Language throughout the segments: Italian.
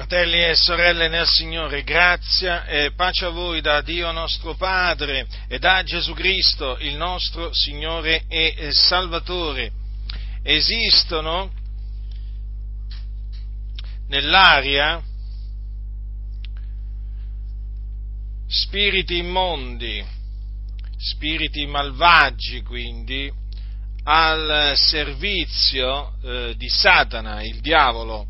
Fratelli e sorelle nel Signore, grazia e pace a voi da Dio nostro Padre e da Gesù Cristo, il nostro Signore e Salvatore. Esistono nell'aria spiriti immondi, spiriti malvagi quindi, al servizio eh, di Satana, il diavolo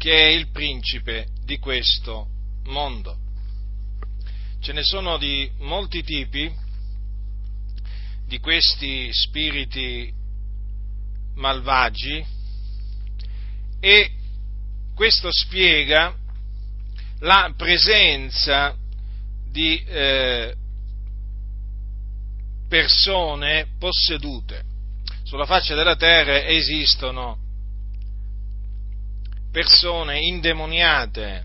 che è il principe di questo mondo. Ce ne sono di molti tipi di questi spiriti malvagi e questo spiega la presenza di eh, persone possedute. Sulla faccia della terra esistono persone indemoniate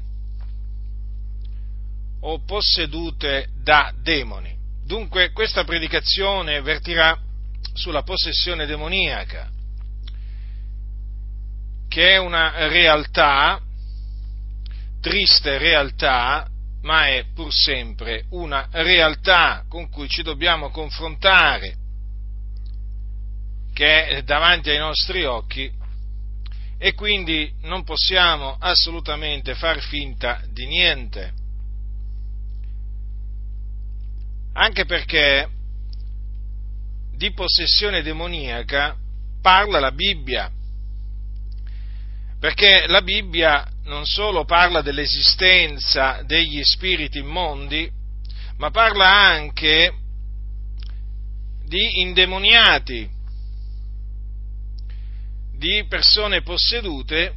o possedute da demoni. Dunque questa predicazione vertirà sulla possessione demoniaca, che è una realtà, triste realtà, ma è pur sempre una realtà con cui ci dobbiamo confrontare, che è davanti ai nostri occhi e quindi non possiamo assolutamente far finta di niente. Anche perché di possessione demoniaca parla la Bibbia, perché la Bibbia non solo parla dell'esistenza degli spiriti immondi, ma parla anche di indemoniati, di persone possedute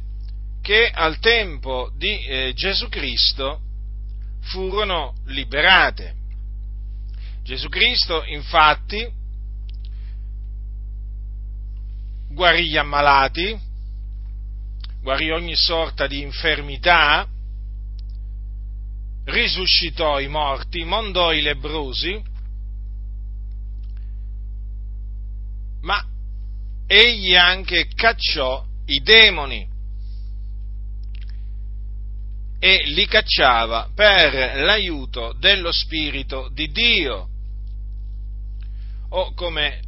che al tempo di eh, Gesù Cristo furono liberate. Gesù Cristo infatti guarì gli ammalati, guarì ogni sorta di infermità, risuscitò i morti, mondò i lebrosi, ma egli anche cacciò i demoni e li cacciava per l'aiuto dello Spirito di Dio, o come,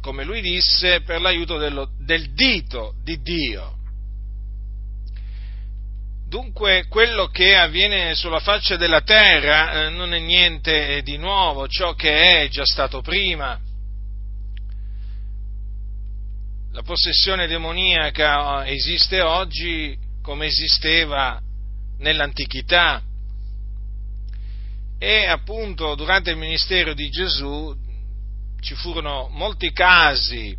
come lui disse, per l'aiuto dello, del dito di Dio. Dunque quello che avviene sulla faccia della terra eh, non è niente di nuovo, ciò che è già stato prima. La possessione demoniaca esiste oggi come esisteva nell'antichità. E appunto durante il ministero di Gesù ci furono molti casi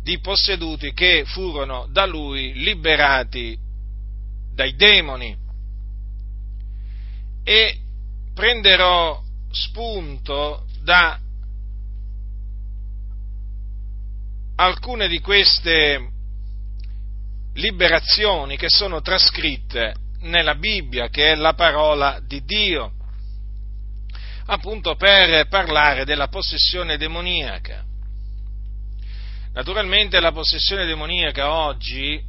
di posseduti che furono da lui liberati dai demoni. E prenderò spunto da alcune di queste liberazioni che sono trascritte nella Bibbia, che è la parola di Dio, appunto per parlare della possessione demoniaca. Naturalmente la possessione demoniaca oggi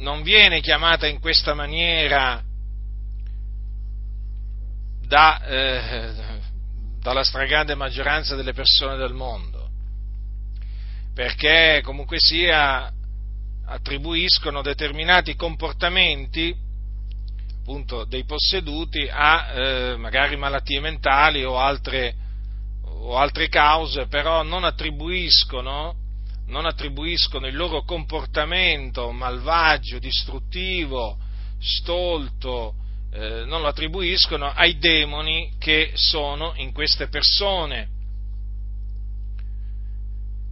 non viene chiamata in questa maniera da, eh, dalla stragrande maggioranza delle persone del mondo perché comunque sia attribuiscono determinati comportamenti appunto dei posseduti a eh, magari malattie mentali o altre, o altre cause, però non attribuiscono, non attribuiscono il loro comportamento malvagio, distruttivo, stolto, eh, non lo attribuiscono ai demoni che sono in queste persone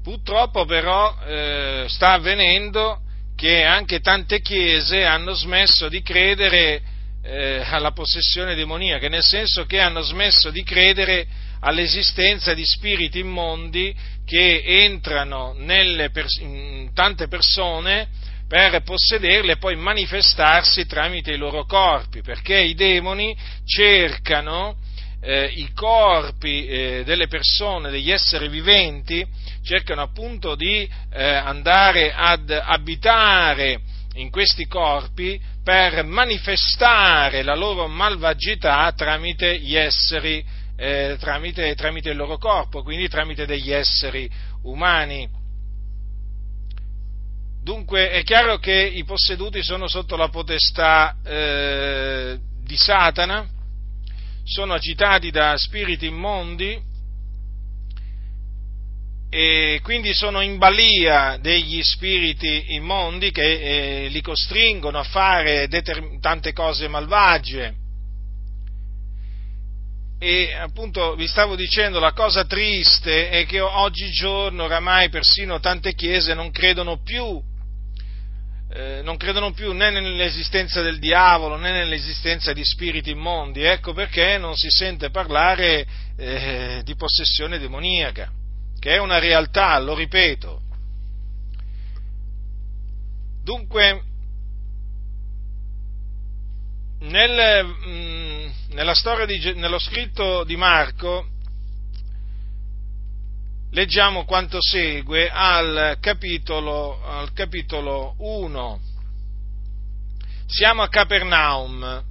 Purtroppo però eh, sta avvenendo che anche tante chiese hanno smesso di credere eh, alla possessione demoniaca, nel senso che hanno smesso di credere all'esistenza di spiriti immondi che entrano pers- in tante persone per possederle e poi manifestarsi tramite i loro corpi, perché i demoni cercano eh, i corpi eh, delle persone, degli esseri viventi, cercano appunto di eh, andare ad abitare in questi corpi per manifestare la loro malvagità tramite gli esseri, eh, tramite, tramite il loro corpo, quindi tramite degli esseri umani. Dunque è chiaro che i posseduti sono sotto la potestà eh, di Satana, sono agitati da spiriti immondi e quindi sono in balia degli spiriti immondi che eh, li costringono a fare determ- tante cose malvagie. E appunto vi stavo dicendo, la cosa triste è che oggigiorno oramai persino tante chiese non credono più, eh, non credono più né nell'esistenza del diavolo né nell'esistenza di spiriti immondi, ecco perché non si sente parlare eh, di possessione demoniaca che è una realtà, lo ripeto. Dunque, nel, mh, mm, nella storia di, nello scritto di Marco leggiamo quanto segue al capitolo, al capitolo 1. Siamo a Capernaum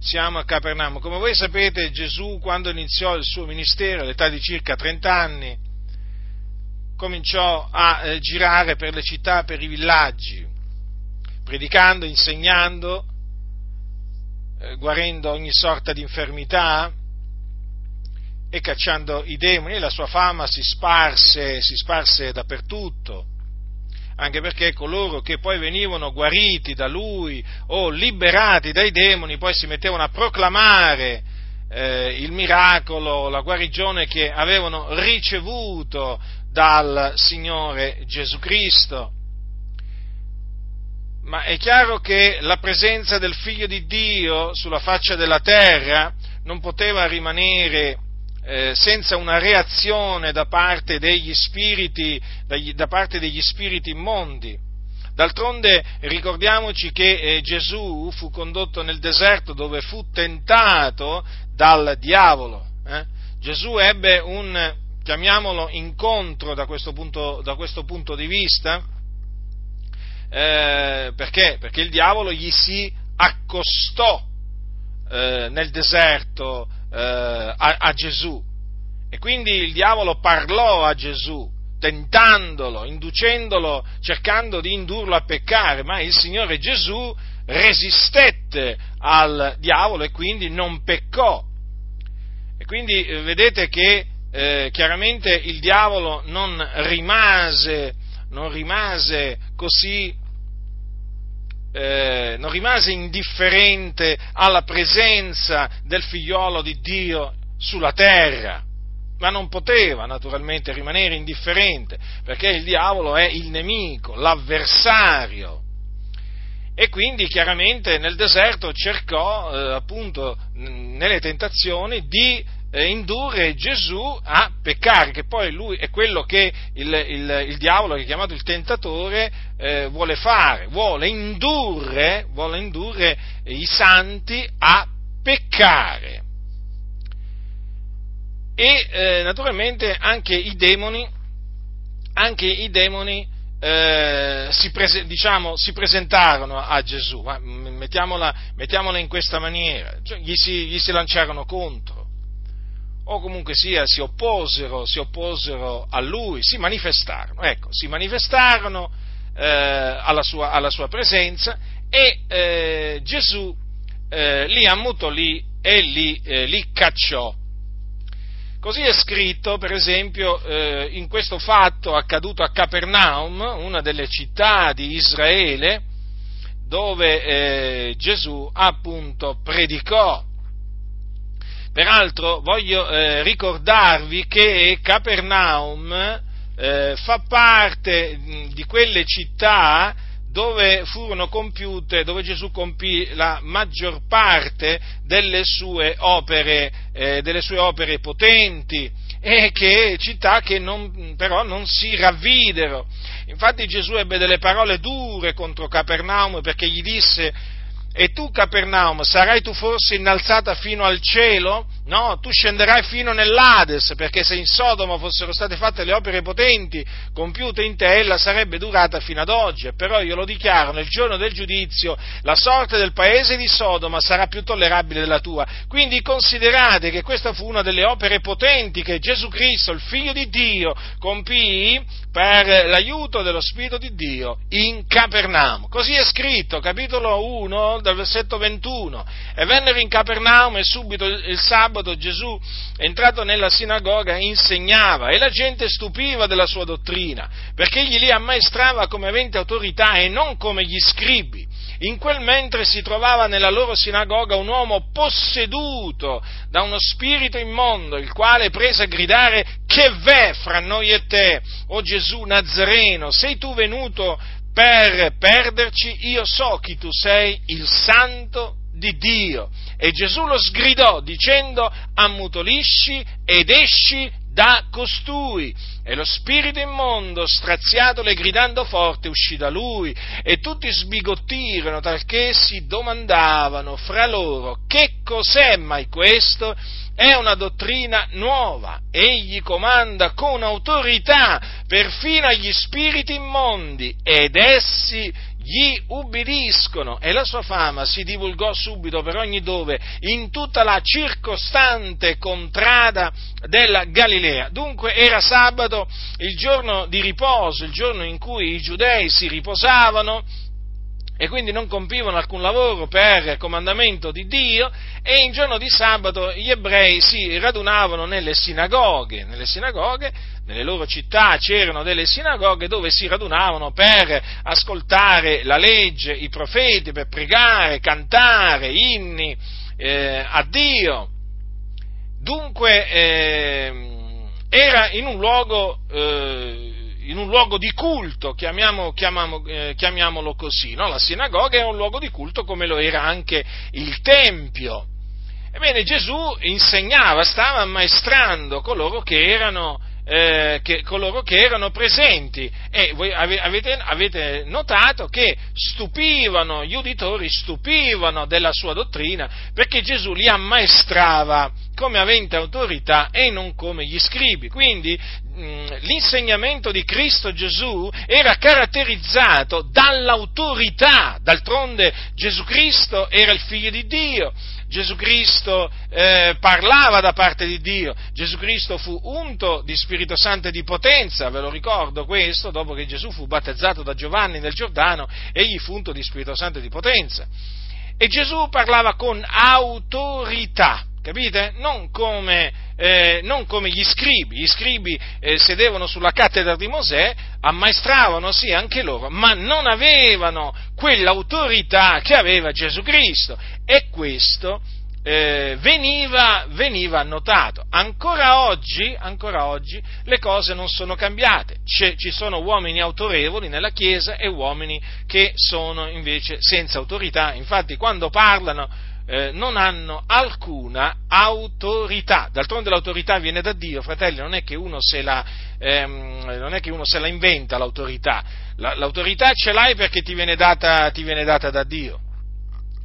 siamo a Capernaum. Come voi sapete, Gesù, quando iniziò il suo ministero, all'età di circa 30 anni, cominciò a eh, girare per le città, per i villaggi, predicando, insegnando, eh, guarendo ogni sorta di infermità e cacciando i demoni la sua fama si sparse, si sparse dappertutto anche perché coloro che poi venivano guariti da lui o liberati dai demoni poi si mettevano a proclamare eh, il miracolo, la guarigione che avevano ricevuto dal Signore Gesù Cristo. Ma è chiaro che la presenza del Figlio di Dio sulla faccia della terra non poteva rimanere eh, senza una reazione da parte degli spiriti, da parte degli spiriti immondi. D'altronde ricordiamoci che eh, Gesù fu condotto nel deserto dove fu tentato dal diavolo. Eh? Gesù ebbe un, chiamiamolo, incontro da questo punto, da questo punto di vista, eh, perché? Perché il diavolo gli si accostò eh, nel deserto eh, a, a Gesù. E quindi il diavolo parlò a Gesù, tentandolo, inducendolo, cercando di indurlo a peccare, ma il Signore Gesù resistette al diavolo e quindi non peccò. E quindi eh, vedete che eh, chiaramente il diavolo non rimase, non rimase così eh, non rimase indifferente alla presenza del figliolo di Dio sulla terra, ma non poteva naturalmente rimanere indifferente, perché il diavolo è il nemico, l'avversario. E quindi chiaramente nel deserto cercò eh, appunto nelle tentazioni di eh, indurre Gesù a peccare, che poi lui è quello che il, il, il diavolo, che è chiamato il tentatore, eh, vuole fare, vuole indurre, vuole indurre i santi a peccare. E eh, naturalmente anche i demoni, anche i demoni eh, si, prese, diciamo, si, presentarono a Gesù, mettiamola, mettiamola, in questa maniera, cioè, gli, si, gli si lanciarono contro o comunque sia si opposero, si opposero a lui, si manifestarono, ecco, si manifestarono eh, alla, sua, alla, sua, presenza e eh, Gesù eh, li ammutolì e li, eh, li, cacciò. Così è scritto, per esempio, eh, in questo fatto accaduto a Capernaum, una delle città di Israele, dove eh, Gesù appunto predicò Peraltro voglio eh, ricordarvi che Capernaum eh, fa parte di quelle città dove furono compiute, dove Gesù compì la maggior parte delle sue opere, eh, delle sue opere potenti e che città che non, però non si ravvidero. Infatti Gesù ebbe delle parole dure contro Capernaum perché gli disse e tu, Capernaum, sarai tu forse innalzata fino al cielo? No, tu scenderai fino nell'Ades, perché se in Sodoma fossero state fatte le opere potenti compiute in te, ella sarebbe durata fino ad oggi. Però io lo dichiaro, nel giorno del giudizio, la sorte del paese di Sodoma sarà più tollerabile della tua. Quindi considerate che questa fu una delle opere potenti che Gesù Cristo, il Figlio di Dio, compì per l'aiuto dello Spirito di Dio in Capernaum. Così è scritto, capitolo 1, dal versetto 21. E vennero in Capernaum e subito il sabato sabato Gesù, entrato nella sinagoga, insegnava e la gente stupiva della sua dottrina, perché egli li ammaestrava come avente autorità e non come gli scribi. In quel mentre si trovava nella loro sinagoga un uomo posseduto da uno spirito immondo, il quale prese a gridare che v'è fra noi e te, o Gesù Nazareno, sei tu venuto per perderci, io so chi tu sei, il santo di Dio. E Gesù lo sgridò dicendo ammutolisci ed esci da costui. E lo spirito immondo, straziatole gridando forte, uscì da lui, e tutti sbigottirono, talché si domandavano fra loro che cos'è mai questo? È una dottrina nuova, egli comanda con autorità perfino agli spiriti immondi, ed essi gli ubbidiscono e la sua fama si divulgò subito per ogni dove, in tutta la circostante contrada della Galilea. Dunque era sabato, il giorno di riposo, il giorno in cui i giudei si riposavano, e quindi non compivano alcun lavoro per comandamento di Dio e in giorno di sabato gli ebrei si radunavano nelle sinagoghe, nelle sinagoghe, nelle loro città c'erano delle sinagoghe dove si radunavano per ascoltare la legge, i profeti, per pregare, cantare inni eh, a Dio. Dunque eh, era in un luogo eh, in un luogo di culto, chiamiamo, chiamiamo, eh, chiamiamolo così, no? la sinagoga è un luogo di culto come lo era anche il Tempio. Ebbene Gesù insegnava, stava ammaestrando coloro che erano, eh, che, coloro che erano presenti e voi avete, avete, notato che stupivano, gli uditori stupivano della sua dottrina perché Gesù li ammaestrava come avente autorità e non come gli scribi. Quindi l'insegnamento di Cristo Gesù era caratterizzato dall'autorità, d'altronde Gesù Cristo era il figlio di Dio, Gesù Cristo eh, parlava da parte di Dio, Gesù Cristo fu unto di Spirito Santo e di potenza, ve lo ricordo questo, dopo che Gesù fu battezzato da Giovanni nel Giordano, egli fu unto di Spirito Santo e di potenza. E Gesù parlava con autorità, capite? Non come, eh, non come, gli scribi, gli scribi eh, sedevano sulla cattedra di Mosè, ammaestravano sì anche loro, ma non avevano quell'autorità che aveva Gesù Cristo e questo eh, veniva, veniva, notato. Ancora oggi, ancora oggi, le cose non sono cambiate, C'è, ci sono uomini autorevoli nella Chiesa e uomini che sono invece senza autorità, infatti quando parlano eh, non hanno alcuna autorità. D'altronde l'autorità viene da Dio, fratelli, non è che uno se la, ehm, uno se la inventa l'autorità. La, l'autorità ce l'hai perché ti viene data, ti viene data da Dio.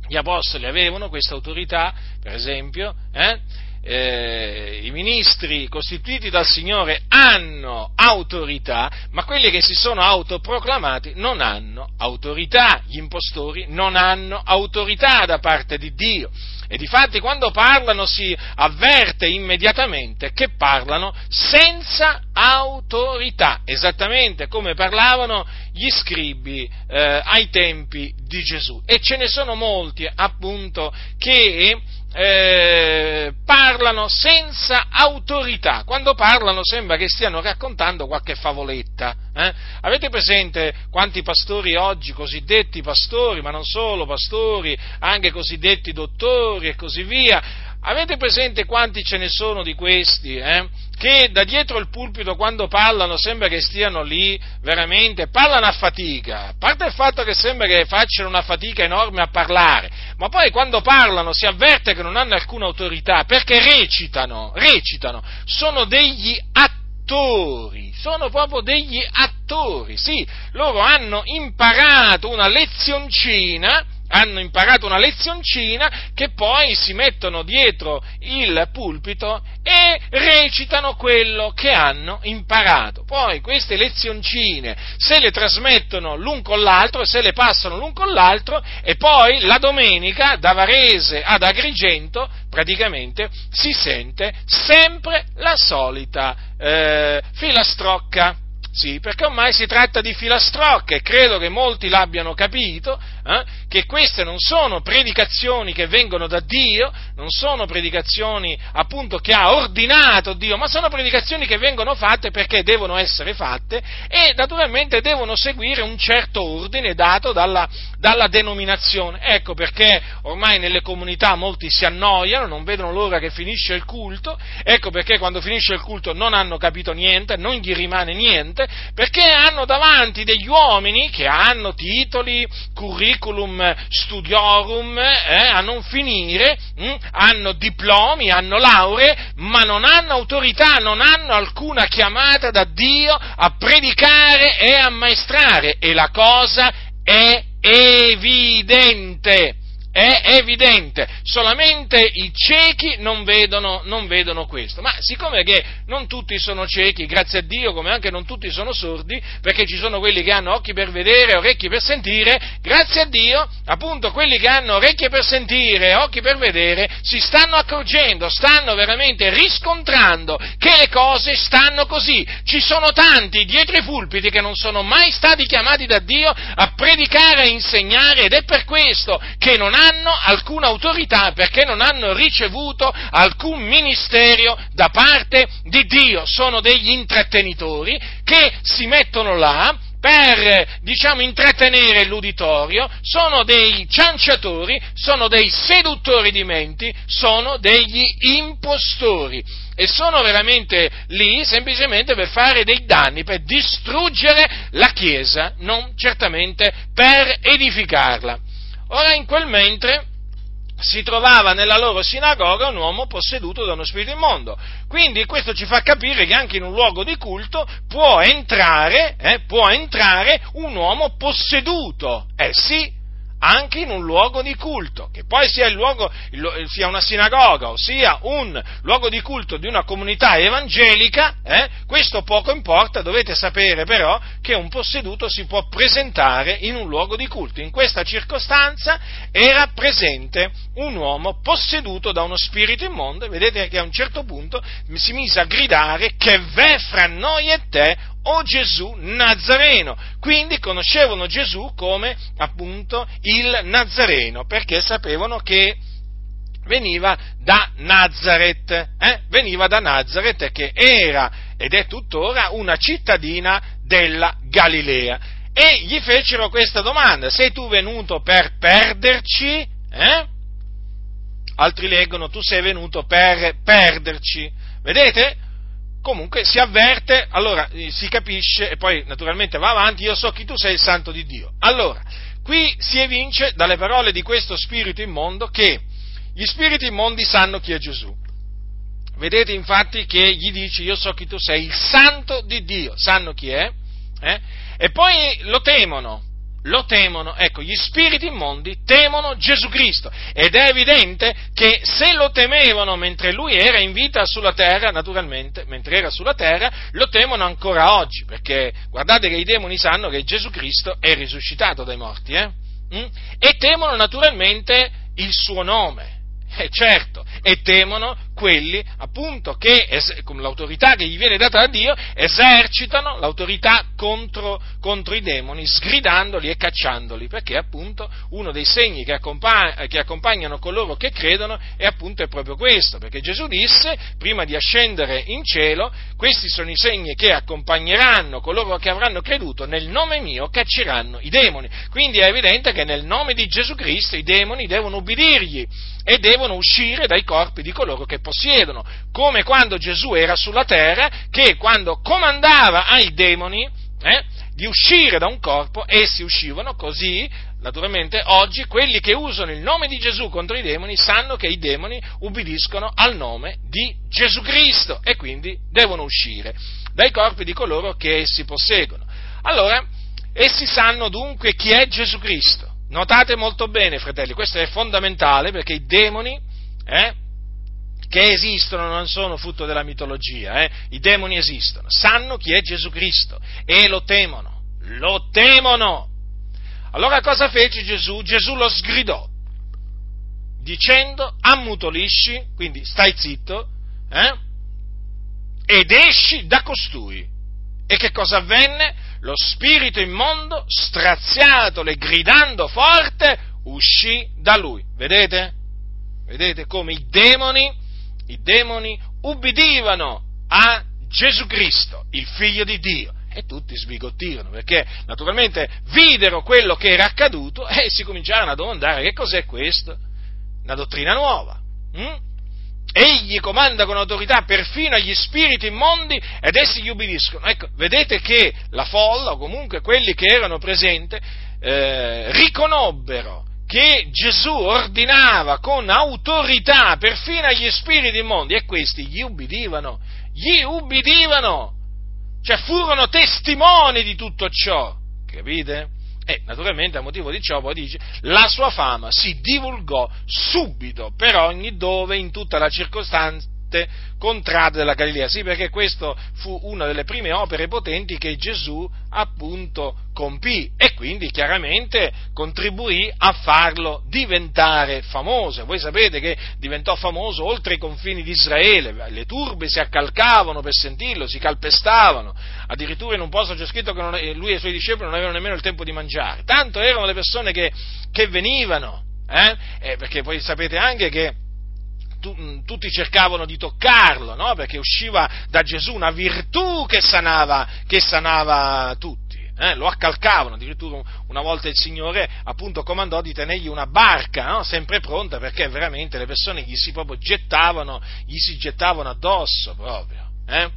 Gli apostoli avevano questa autorità, per esempio, eh? Eh, i ministri costituiti dal Signore hanno autorità, ma quelli che si sono autoproclamati non hanno autorità, gli impostori non hanno autorità da parte di Dio. E difatti quando parlano si avverte immediatamente che parlano senza autorità, esattamente come parlavano gli scribi eh, ai tempi di Gesù. E ce ne sono molti appunto che eh, parlano senza autorità. Quando parlano sembra che stiano raccontando qualche favoletta. Eh? Avete presente quanti pastori oggi, cosiddetti pastori, ma non solo pastori, anche cosiddetti dottori e così via, Avete presente quanti ce ne sono di questi, eh? che da dietro il pulpito quando parlano sembra che stiano lì veramente, parlano a fatica, a parte il fatto che sembra che facciano una fatica enorme a parlare, ma poi quando parlano si avverte che non hanno alcuna autorità, perché recitano, recitano, sono degli attori, sono proprio degli attori, sì, loro hanno imparato una lezioncina hanno imparato una lezioncina che poi si mettono dietro il pulpito e recitano quello che hanno imparato. Poi queste lezioncine se le trasmettono l'un con l'altro, se le passano l'un con l'altro e poi la domenica da Varese ad Agrigento praticamente si sente sempre la solita eh, filastrocca. Sì, perché ormai si tratta di filastrocche credo che molti l'abbiano capito, eh, che queste non sono predicazioni che vengono da Dio, non sono predicazioni appunto che ha ordinato Dio, ma sono predicazioni che vengono fatte perché devono essere fatte e naturalmente devono seguire un certo ordine dato dalla, dalla denominazione. Ecco perché ormai nelle comunità molti si annoiano, non vedono l'ora che finisce il culto, ecco perché quando finisce il culto non hanno capito niente, non gli rimane niente, perché hanno davanti degli uomini che hanno titoli, curriculum studiorum eh, a non finire, hm, hanno diplomi, hanno lauree, ma non hanno autorità, non hanno alcuna chiamata da Dio a predicare e a maestrare. E la cosa è evidente è evidente, solamente i ciechi non vedono, non vedono, questo. Ma siccome che non tutti sono ciechi, grazie a Dio, come anche non tutti sono sordi, perché ci sono quelli che hanno occhi per vedere, orecchi per sentire, grazie a Dio, appunto quelli che hanno orecchie per sentire, occhi per vedere, si stanno accorgendo, stanno veramente riscontrando che le cose stanno così. Ci sono tanti dietro i pulpiti che non sono mai stati chiamati da Dio a predicare e insegnare ed è per questo che non hanno hanno alcuna autorità perché non hanno ricevuto alcun ministero da parte di Dio, sono degli intrattenitori che si mettono là per, diciamo, intrattenere l'uditorio, sono dei cianciatori, sono dei seduttori di menti, sono degli impostori. E sono veramente lì semplicemente per fare dei danni, per distruggere la Chiesa, non certamente per edificarla. Ora in quel mentre si trovava nella loro sinagoga un uomo posseduto da uno spirito immondo. Quindi questo ci fa capire che anche in un luogo di culto può entrare, eh, può entrare un uomo posseduto. Eh sì, anche in un luogo di culto, che poi sia, luogo, sia una sinagoga o sia un luogo di culto di una comunità evangelica, eh, questo poco importa, dovete sapere però che un posseduto si può presentare in un luogo di culto. In questa circostanza era presente un uomo posseduto da uno spirito immondo e vedete che a un certo punto si mise a gridare che v'è fra noi e te o Gesù Nazareno. Quindi conoscevano Gesù come appunto il Nazareno, perché sapevano che veniva da Nazareth, eh? veniva da Nazareth che era ed è tuttora una cittadina della Galilea. E gli fecero questa domanda, sei tu venuto per perderci? Eh? Altri leggono, tu sei venuto per perderci. Vedete? Comunque si avverte, allora eh, si capisce e poi naturalmente va avanti, io so chi tu sei il santo di Dio. Allora, qui si evince dalle parole di questo spirito immondo che gli spiriti immondi sanno chi è Gesù. Vedete infatti che gli dice io so chi tu sei, il santo di Dio, sanno chi è, eh? e poi lo temono, lo temono, ecco, gli spiriti immondi temono Gesù Cristo ed è evidente che se lo temevano mentre lui era in vita sulla terra, naturalmente, mentre era sulla terra, lo temono ancora oggi, perché guardate che i demoni sanno che Gesù Cristo è risuscitato dai morti, eh? Mm? E temono naturalmente il suo nome, eh, certo, e temono quelli appunto che, con l'autorità che gli viene data da Dio, esercitano l'autorità contro, contro i demoni, sgridandoli e cacciandoli, perché appunto uno dei segni che, accompagn- che accompagnano coloro che credono è appunto è proprio questo, perché Gesù disse, prima di ascendere in cielo, questi sono i segni che accompagneranno coloro che avranno creduto, nel nome mio cacceranno i demoni. Quindi è evidente che nel nome di Gesù Cristo i demoni devono ubbidirgli e devono uscire dai corpi di coloro che possiedono, come quando Gesù era sulla terra, che quando comandava ai demoni eh, di uscire da un corpo, essi uscivano così, naturalmente oggi quelli che usano il nome di Gesù contro i demoni sanno che i demoni ubbidiscono al nome di Gesù Cristo e quindi devono uscire dai corpi di coloro che essi posseggono. Allora, essi sanno dunque chi è Gesù Cristo Notate molto bene, fratelli, questo è fondamentale perché i demoni eh, che esistono non sono frutto della mitologia, eh, i demoni esistono, sanno chi è Gesù Cristo e lo temono, lo temono. Allora cosa fece Gesù? Gesù lo sgridò dicendo ammutolisci, quindi stai zitto, eh, ed esci da costui. E che cosa avvenne? Lo spirito immondo, straziatole, gridando forte, uscì da lui. Vedete? Vedete come i demoni, i demoni ubbidivano a Gesù Cristo, il figlio di Dio. E tutti sbigottirono perché naturalmente videro quello che era accaduto e si cominciarono a domandare che cos'è questo? Una dottrina nuova. Hm? Egli comanda con autorità perfino agli spiriti immondi ed essi gli ubbidiscono. Ecco, vedete che la folla, o comunque quelli che erano presenti, eh, riconobbero che Gesù ordinava con autorità perfino agli spiriti immondi e questi gli ubbidivano, gli ubbidivano, cioè furono testimoni di tutto ciò, capite? E naturalmente a motivo di ciò poi dice, la sua fama si divulgò subito per ogni dove in tutta la circostanza contrade della Galilea. Sì, perché questa fu una delle prime opere potenti che Gesù appunto compì e quindi chiaramente contribuì a farlo diventare famoso. Voi sapete che diventò famoso oltre i confini di Israele, le turbe si accalcavano per sentirlo, si calpestavano, addirittura in un posto c'è scritto che non, lui e i suoi discepoli non avevano nemmeno il tempo di mangiare, tanto erano le persone che, che venivano, eh? Eh, perché poi sapete anche che tu, tutti cercavano di toccarlo, no? perché usciva da Gesù una virtù che sanava, che sanava tutti. Eh? lo accalcavano, addirittura una volta il Signore appunto comandò di tenergli una barca, no? sempre pronta, perché veramente le persone gli si proprio gettavano, gli si gettavano addosso proprio. Eh?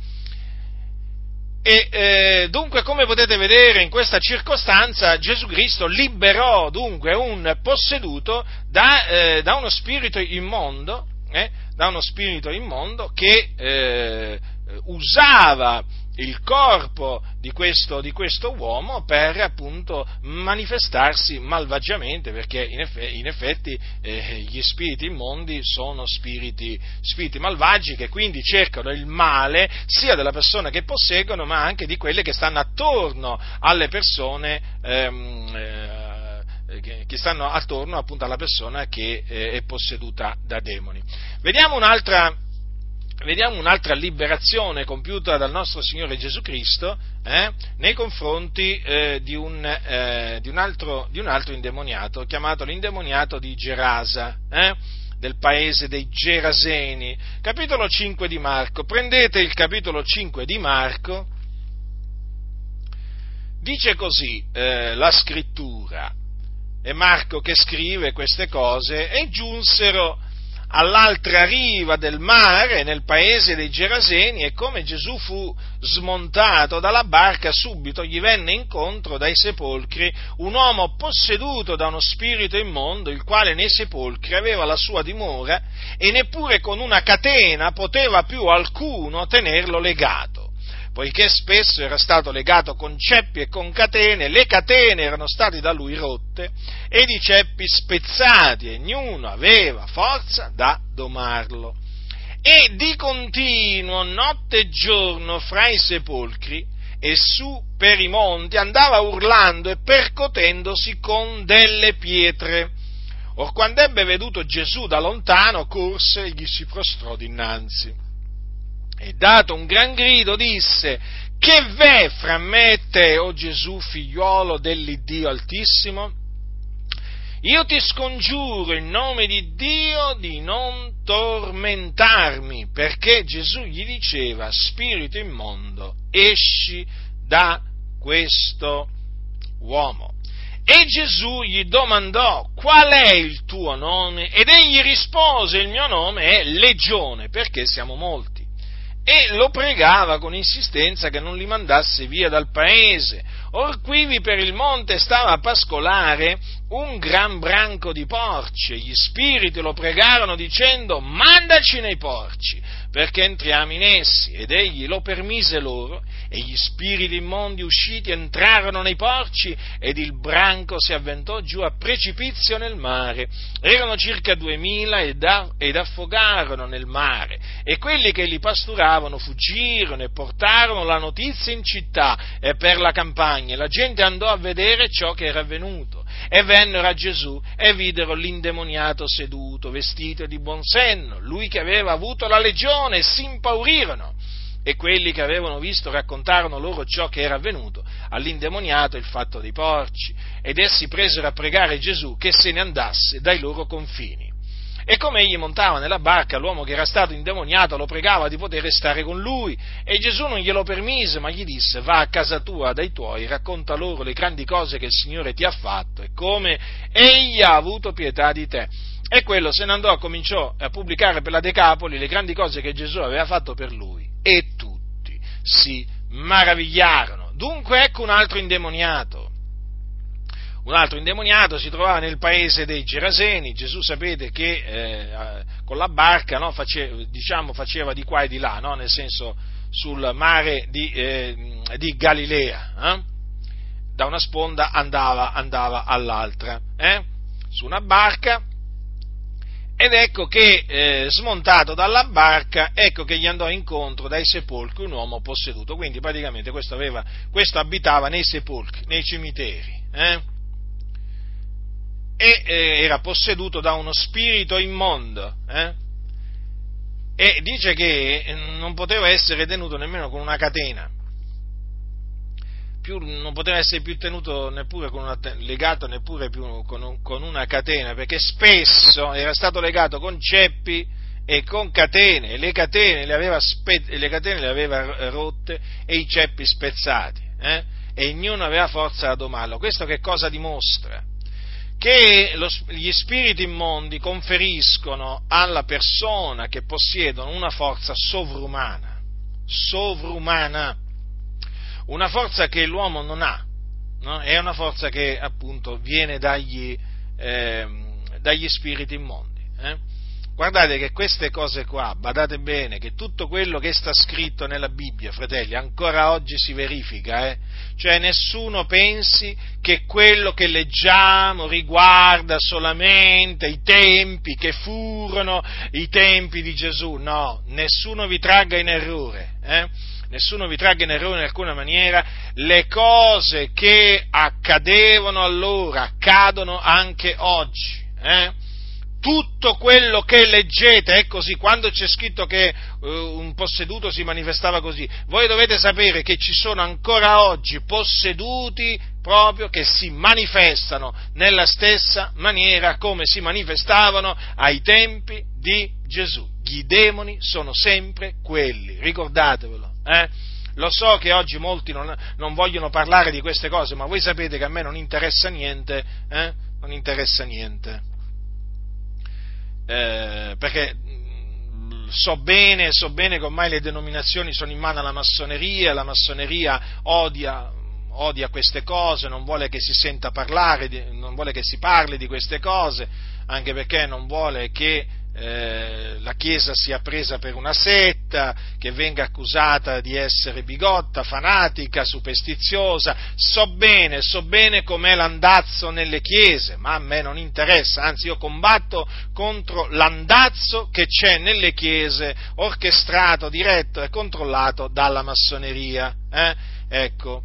E eh, dunque, come potete vedere in questa circostanza, Gesù Cristo liberò dunque un posseduto da, eh, da uno spirito immondo eh, da uno spirito immondo che eh, usava il corpo di questo, di questo, uomo per appunto manifestarsi malvagiamente, perché in, eff- in effetti eh, gli spiriti immondi sono spiriti, spiriti, malvagi che quindi cercano il male sia della persona che posseggono, ma anche di quelle che stanno attorno alle persone. Ehm, eh, eh, che, stanno attorno appunto alla persona che eh, è posseduta da demoni. Vediamo un'altra, vediamo un'altra liberazione compiuta dal nostro Signore Gesù Cristo eh, nei confronti eh, di, un, eh, di, un altro, di, un, altro, indemoniato, chiamato l'indemoniato di Gerasa, eh, del paese dei Geraseni. Capitolo 5 di Marco. Prendete il capitolo 5 di Marco. Dice così eh, la scrittura è Marco che scrive queste cose, e giunsero all'altra riva del mare, nel paese dei Geraseni, e come Gesù fu smontato dalla barca, subito gli venne incontro dai sepolcri un uomo posseduto da uno spirito immondo, il quale nei sepolcri aveva la sua dimora, e neppure con una catena poteva più alcuno tenerlo legato poiché spesso era stato legato con ceppi e con catene, le catene erano state da lui rotte ed i ceppi spezzati e ognuno aveva forza da domarlo. E di continuo, notte e giorno, fra i sepolcri e su per i monti andava urlando e percotendosi con delle pietre. Or quando ebbe veduto Gesù da lontano, corse e gli si prostrò dinanzi e dato un gran grido disse, che v'è fra me e te, o Gesù, figliuolo dell'Iddio Altissimo? Io ti scongiuro in nome di Dio di non tormentarmi, perché Gesù gli diceva, spirito immondo, esci da questo uomo. E Gesù gli domandò qual è il tuo nome ed egli rispose il mio nome è Legione perché siamo molti e lo pregava con insistenza che non li mandasse via dal paese. Or quivi per il monte stava a pascolare un gran branco di porci, gli spiriti lo pregarono dicendo, mandaci nei porci, perché entriamo in essi. Ed egli lo permise loro, e gli spiriti immondi usciti entrarono nei porci, ed il branco si avventò giù a precipizio nel mare. Erano circa duemila ed, affogarono nel mare, e quelli che li pasturavano fuggirono e portarono la notizia in città e per la campagna, e la gente andò a vedere ciò che era avvenuto e vennero a Gesù e videro l'indemoniato seduto, vestito di buon senno, lui che aveva avuto la legione, e si impaurirono. E quelli che avevano visto raccontarono loro ciò che era avvenuto all'indemoniato il fatto dei porci, ed essi presero a pregare Gesù che se ne andasse dai loro confini. E come egli montava nella barca, l'uomo che era stato indemoniato lo pregava di poter stare con lui, e Gesù non glielo permise, ma gli disse, va a casa tua dai tuoi, racconta loro le grandi cose che il Signore ti ha fatto e come egli ha avuto pietà di te. E quello se ne andò e cominciò a pubblicare per la Decapoli le grandi cose che Gesù aveva fatto per lui, e si maravigliarono. Dunque ecco un altro indemoniato un altro indemoniato si trovava nel paese dei Geraseni, Gesù sapete che eh, con la barca no, face, diciamo, faceva di qua e di là, no, nel senso sul mare di, eh, di Galilea, eh? da una sponda andava, andava all'altra, eh? su una barca, ed ecco che, eh, smontato dalla barca, ecco che gli andò incontro dai sepolcri un uomo posseduto. Quindi praticamente questo, aveva, questo abitava nei sepolcri, nei cimiteri. Eh? e eh, era posseduto da uno spirito immondo. Eh? E dice che eh, non poteva essere tenuto nemmeno con una catena, più, non poteva essere più tenuto neppure con una, legato neppure più con, un, con una catena, perché spesso era stato legato con ceppi e con catene, e le catene le aveva, spe, le catene le aveva rotte e i ceppi spezzati, eh? e ognuno aveva forza da domarlo. Questo che cosa dimostra? che lo, gli spiriti immondi conferiscono alla persona che possiedono una forza sovrumana, sovrumana, una forza che l'uomo non ha, no? è una forza che appunto viene dagli, eh, dagli spiriti immondi. Eh? Guardate che queste cose qua, badate bene, che tutto quello che sta scritto nella Bibbia, fratelli, ancora oggi si verifica, eh? Cioè nessuno pensi che quello che leggiamo riguarda solamente i tempi che furono i tempi di Gesù, no, nessuno vi tragga in errore, eh? Nessuno vi tragga in errore in alcuna maniera, le cose che accadevano allora accadono anche oggi, eh? tutto quello che leggete è così, quando c'è scritto che uh, un posseduto si manifestava così, voi dovete sapere che ci sono ancora oggi posseduti proprio che si manifestano nella stessa maniera come si manifestavano ai tempi di Gesù. Gli demoni sono sempre quelli, ricordatevelo. Eh? Lo so che oggi molti non, non, vogliono parlare di queste cose, ma voi sapete che a me non interessa niente, eh? non interessa niente eh, perché mm, so bene, so bene che ormai le denominazioni sono in mano alla massoneria, la massoneria odia, odia queste cose, non vuole che si senta parlare, non vuole che si parli di queste cose, anche perché non vuole che eh, la Chiesa sia presa per una setta, che venga accusata di essere bigotta, fanatica, superstiziosa. So bene, so bene com'è l'andazzo nelle chiese, ma a me non interessa, anzi io combatto contro l'andazzo che c'è nelle chiese, orchestrato, diretto e controllato dalla massoneria. Eh? Ecco.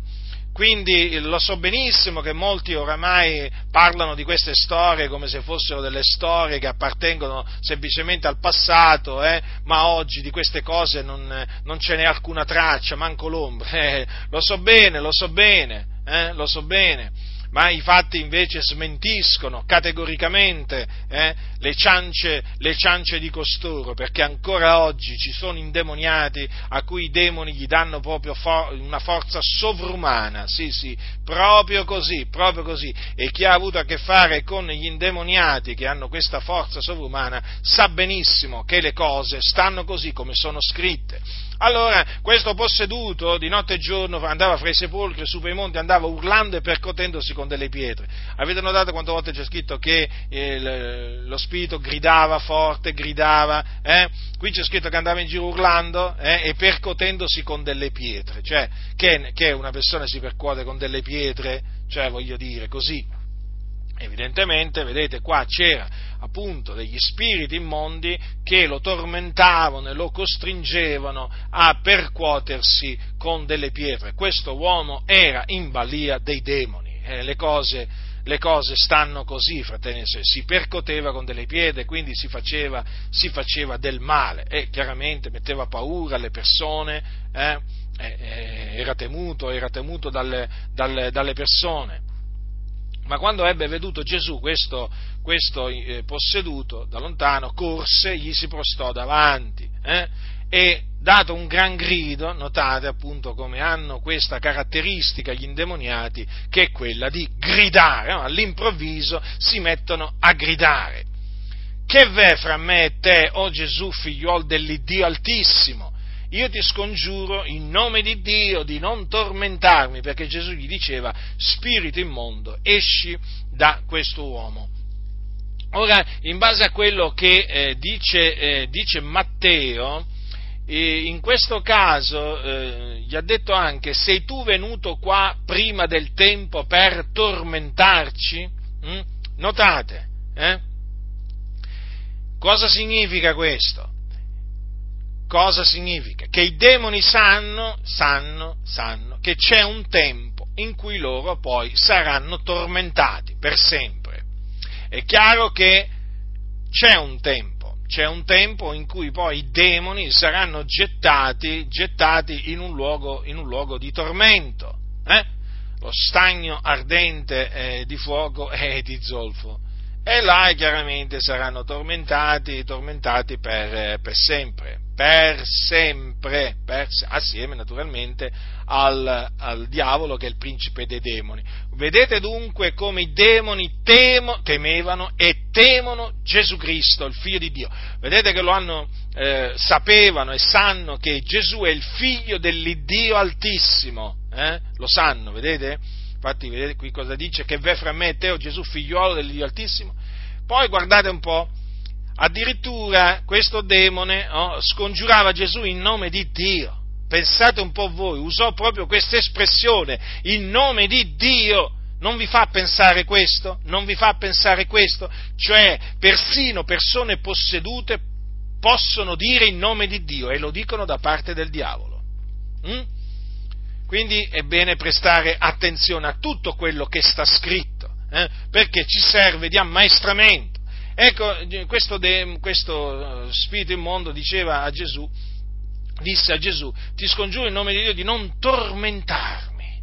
Quindi lo so benissimo che molti oramai parlano di queste storie come se fossero delle storie che appartengono semplicemente al passato, eh? ma oggi di queste cose non, non, ce n'è alcuna traccia, manco l'ombra. Eh, lo so bene, lo so bene, eh? lo so bene ma i fatti invece smentiscono categoricamente eh, le, ciance, le, ciance, di costoro, perché ancora oggi ci sono indemoniati a cui i demoni gli danno proprio for- una forza sovrumana, sì sì, proprio così, proprio così, e chi ha avuto a che fare con gli indemoniati che hanno questa forza sovrumana sa benissimo che le cose stanno così come sono scritte. Allora, questo posseduto di notte e giorno andava fra i sepolcri, su per i monti, andava urlando e percotendosi con delle pietre. Avete notato quante volte c'è scritto che eh, lo spirito gridava forte, gridava, eh? Qui c'è scritto che andava in giro urlando eh? e percotendosi con delle pietre. Cioè, che, che una persona si percuote con delle pietre? Cioè, voglio dire, così Evidentemente, vedete, qua c'era appunto degli spiriti immondi che lo tormentavano e lo costringevano a percuotersi con delle pietre. Questo uomo era in balia dei demoni. Eh, le, cose, le, cose, stanno così, fratelli, si percoteva con delle pietre, quindi si faceva, si faceva del male e chiaramente metteva paura alle persone, eh, eh, era temuto, era temuto dalle, dalle, dalle persone ma quando ebbe veduto Gesù questo, questo eh, posseduto da lontano, corse, gli si prostò davanti eh, e dato un gran grido, notate appunto come hanno questa caratteristica gli indemoniati, che è quella di gridare, no? all'improvviso si mettono a gridare. Che v'è fra me e te, o oh Gesù, figliuol dell'Iddio Altissimo? Io ti scongiuro in nome di Dio di non tormentarmi, perché Gesù gli diceva, spirito immondo, esci da questo uomo. Ora, in base a quello che eh, dice, eh, dice, Matteo, eh, in questo caso eh, gli ha detto anche, sei tu venuto qua prima del tempo per tormentarci? Mm? Notate, eh? Cosa significa questo? Cosa significa? Che i demoni sanno, sanno, sanno che c'è un tempo in cui loro poi saranno tormentati per sempre. È chiaro che c'è un tempo, c'è un tempo in cui poi i demoni saranno gettati, gettati in, un luogo, in un luogo di tormento, eh? lo stagno ardente eh, di fuoco e di zolfo. E là chiaramente saranno tormentati, tormentati per, eh, per sempre per sempre, per, assieme naturalmente al, al, diavolo che è il principe dei demoni. Vedete dunque come i demoni temo, temevano e temono Gesù Cristo, il figlio di Dio. Vedete che lo hanno, eh, sapevano e sanno che Gesù è il figlio dell'Iddio Altissimo, eh? lo sanno, vedete? Infatti vedete qui cosa dice? Che v'è fra me e te, o Gesù figliuolo dell'Iddio Altissimo. Poi guardate un po', Addirittura questo demone oh, scongiurava Gesù in nome di Dio. Pensate un po' voi, usò proprio questa espressione, in nome di Dio. Non vi fa pensare questo? Non vi fa pensare questo? Cioè, persino persone possedute possono dire in nome di Dio e lo dicono da parte del diavolo. Mm? Quindi è bene prestare attenzione a tutto quello che sta scritto, eh? perché ci serve di ammaestramento Ecco, questo, de, questo eh, spirito immondo diceva a Gesù, disse a Gesù, ti scongiuro in nome di Dio di non tormentarmi.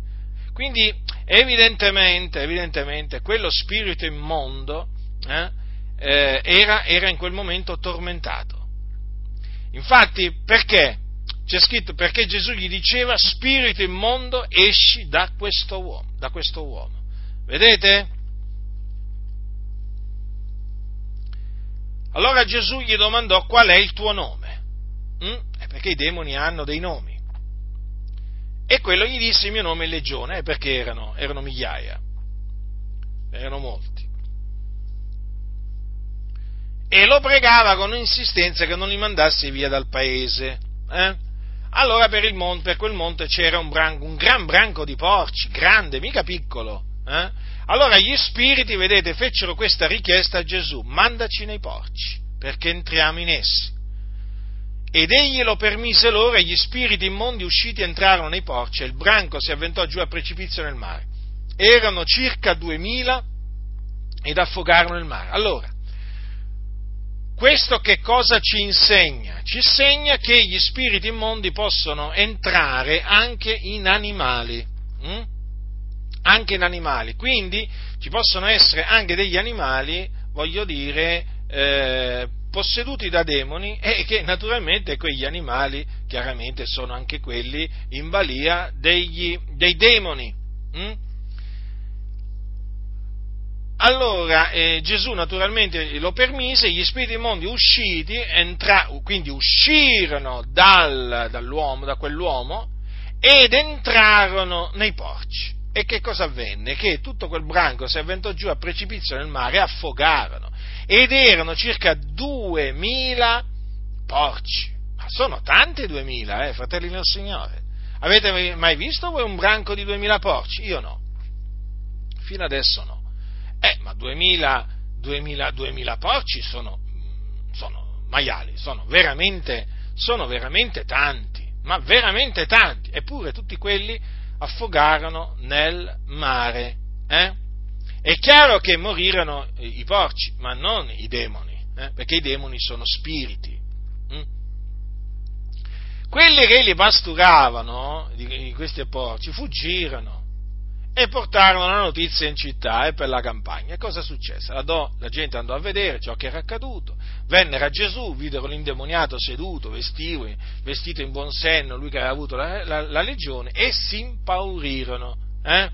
Quindi evidentemente, evidentemente quello spirito immondo eh, eh, era, era in quel momento tormentato. Infatti, perché? C'è scritto perché Gesù gli diceva spirito immondo esci da questo uomo, da questo uomo. Vedete? Allora Gesù gli domandò qual è il tuo nome, mm? perché i demoni hanno dei nomi. E quello gli disse il mio nome è Legione, perché erano, erano migliaia, erano molti. E lo pregava con insistenza che non li mandasse via dal paese. Eh? Allora per, monte, per, quel monte c'era un, branco, un, gran branco di porci, grande, mica piccolo. Eh? Allora gli spiriti, vedete, fecero questa richiesta a Gesù, mandaci nei porci, perché entriamo in essi. Ed egli lo permise loro e gli spiriti immondi usciti entrarono nei porci e il branco si avventò giù a precipizio nel mare. Erano circa duemila ed affogarono il mare. Allora, questo che cosa ci insegna? Ci insegna che gli spiriti immondi possono entrare anche in animali. Hm? Anche in animali. Quindi ci possono essere anche degli animali, voglio dire, eh, posseduti da demoni e che naturalmente quegli animali chiaramente sono anche quelli in balia, degli, dei demoni. Hm? allora eh, Gesù naturalmente lo permise, gli spiriti immondi usciti, entra, quindi uscirono dal, dall'uomo, da quell'uomo ed entrarono nei porci. E che cosa avvenne? Che tutto quel branco si avventò giù a precipizio nel mare e affogarono. Ed erano circa duemila porci. Ma sono tanti duemila, eh, fratelli del Signore. Avete mai visto voi un branco di duemila porci? Io no. Fino adesso no. Eh, ma 2000, 2000, 2000 porci sono, sono maiali, sono veramente, sono veramente tanti, ma veramente tanti. Eppure tutti quelli affogarono nel mare. Eh? È chiaro che morirono i porci, ma non i demoni, eh? perché i demoni sono spiriti. Hm? Quelli che li pasturavano, questi porci, fuggirono e portarono la notizia in città e per la campagna. E cosa successe? La, la, gente andò a vedere ciò che era accaduto, vennero a Gesù, videro l'indemoniato seduto, vestito, vestito in buon senno, lui che aveva avuto la, la, la legione, e si impaurirono. Eh?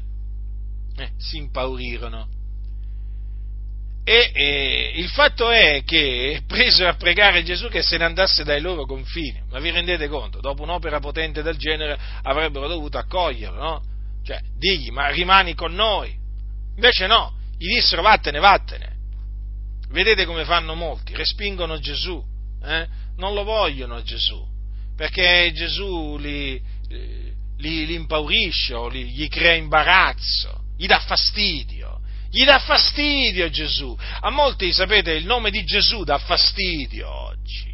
Eh, si impaurirono. E eh, il fatto è che presero a pregare Gesù che se ne andasse dai loro confini. Ma vi rendete conto? Dopo un'opera potente del genere avrebbero dovuto accoglierlo, no? Cioè, digli, ma rimani con noi. Invece no, gli dissero vattene, vattene. Vedete come fanno molti, respingono Gesù, eh? non lo vogliono Gesù, perché Gesù li, li, li impaurisce o li, gli crea imbarazzo, gli dà fastidio. Gli dà fastidio Gesù. A molti, sapete, il nome di Gesù dà fastidio oggi.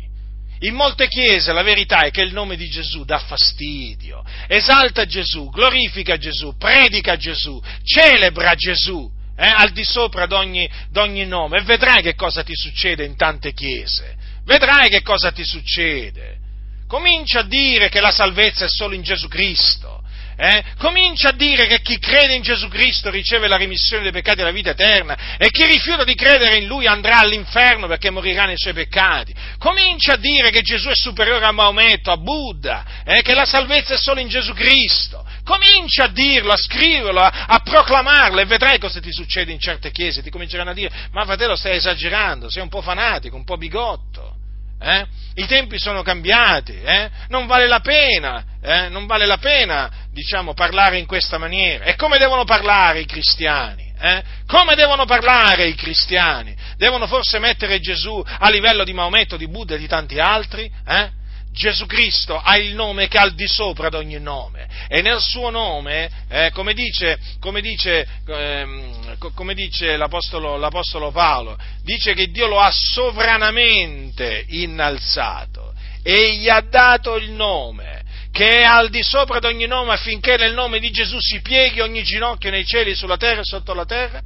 In molte chiese la verità è che il nome di Gesù dà fastidio, esalta Gesù, glorifica Gesù, predica Gesù, celebra Gesù, eh, al di sopra d'ogni, d'ogni nome. E vedrai che cosa ti succede in tante chiese, vedrai che cosa ti succede. Comincia a dire che la salvezza è solo in Gesù Cristo, eh, comincia a dire che chi crede in Gesù Cristo riceve la remissione dei peccati e la vita eterna e chi rifiuta di credere in Lui andrà all'inferno perché morirà nei suoi peccati. Comincia a dire che Gesù è superiore a Maometto, a Buddha, eh, che la salvezza è solo in Gesù Cristo. Comincia a dirlo, a scriverlo, a, a, proclamarlo e vedrai cosa ti succede in certe chiese. Ti cominceranno a dire, ma fratello stai esagerando, sei un po' fanatico, un po' bigotto. Eh? I tempi sono cambiati, eh? non vale la pena, eh? non vale la pena, diciamo, parlare in questa maniera. E come devono parlare i cristiani? Eh? Come devono parlare i cristiani? Devono forse mettere Gesù a livello di Maometto, di Buddha e di tanti altri? Gesù Cristo ha il nome che è al di sopra di ogni nome. E nel suo nome, eh, come, dice, come, dice, ehm, come dice l'apostolo, l'apostolo, Paolo, dice che Dio lo ha sovranamente innalzato. E gli ha dato il nome che è al di sopra di ogni nome affinché nel nome di Gesù si pieghi ogni ginocchio nei cieli, sulla terra e sotto la terra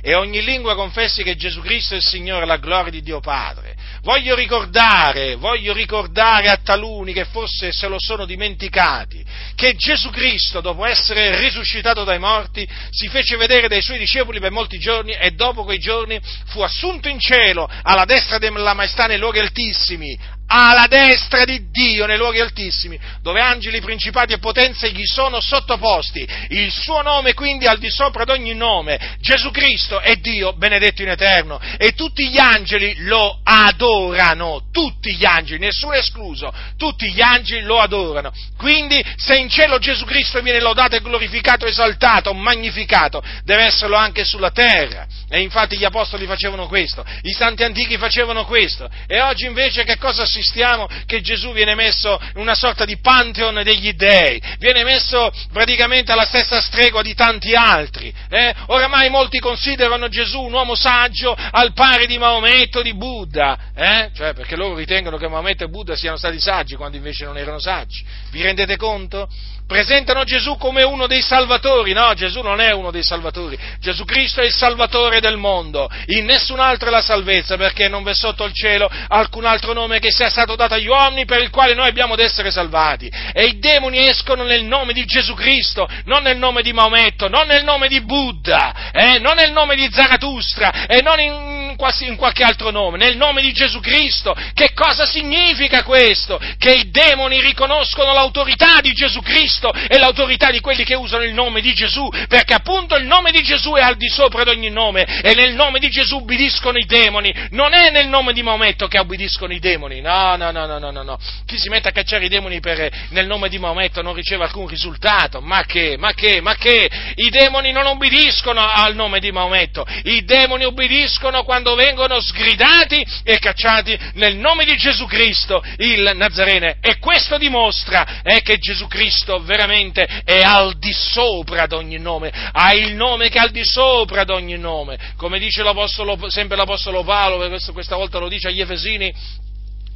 e ogni lingua confessi che Gesù Cristo è il Signore, la gloria di Dio Padre. Voglio ricordare, voglio ricordare a taluni che forse se lo sono dimenticati, che Gesù Cristo, dopo essere risuscitato dai morti, si fece vedere dai suoi discepoli per molti giorni e dopo quei giorni fu assunto in cielo alla destra della maestà nei luoghi altissimi, alla destra di Dio nei luoghi altissimi, dove angeli, principati e potenze gli sono sottoposti. Il suo nome quindi al di sopra di ogni nome. Gesù Cristo è Dio benedetto in eterno e tutti gli angeli lo adorano, tutti gli angeli, nessuno escluso, tutti gli angeli lo adorano. Quindi se in cielo Gesù Cristo viene lodato e glorificato, esaltato, magnificato, deve esserlo anche sulla terra. E infatti gli apostoli facevano questo, i santi antichi facevano questo. E oggi invece che cosa assistiamo? Che Gesù viene messo in una sorta di pantheon degli dei, viene messo praticamente alla stessa stregua di tanti altri. Eh? Oramai molti considerano Gesù un uomo saggio al pari di Maometto, di Buddha, eh? cioè perché loro ritengono che Maometto e Buddha siano stati saggi quando invece non erano saggi. Vi rendete conto? Presentano Gesù come uno dei salvatori, no, Gesù non è uno dei salvatori, Gesù Cristo è il salvatore del mondo, in nessun altro è la salvezza, perché non v'è sotto il cielo alcun altro nome che sia stato dato agli uomini per il quale noi abbiamo ad essere salvati. E i demoni escono nel nome di Gesù Cristo, non nel nome di Maometto, non nel nome di Buddha, eh, non nel nome di Zarathustra, e non in in qualche altro nome, nel nome di Gesù Cristo. Che cosa significa questo? Che i demoni riconoscono l'autorità di Gesù Cristo e l'autorità di quelli che usano il nome di Gesù, perché appunto il nome di Gesù è al di sopra di ogni nome e nel nome di Gesù ubbidiscono i demoni. Non è nel nome di Maometto che ubbidiscono i demoni, no, no, no, no, no, no. Chi si mette a cacciare i demoni per, nel nome di Maometto non riceve alcun risultato, ma che, ma che, ma che? I demoni non ubbidiscono al nome di Maometto, i demoni ubbidiscono quando vengono sgridati e cacciati nel nome di Gesù Cristo, il Nazarene. E questo dimostra eh, che Gesù Cristo veramente è al di sopra di ogni nome, ha il nome che è al di sopra di ogni nome. Come dice l'Apostolo, sempre l'Apostolo Paolo, questa volta lo dice agli Efesini,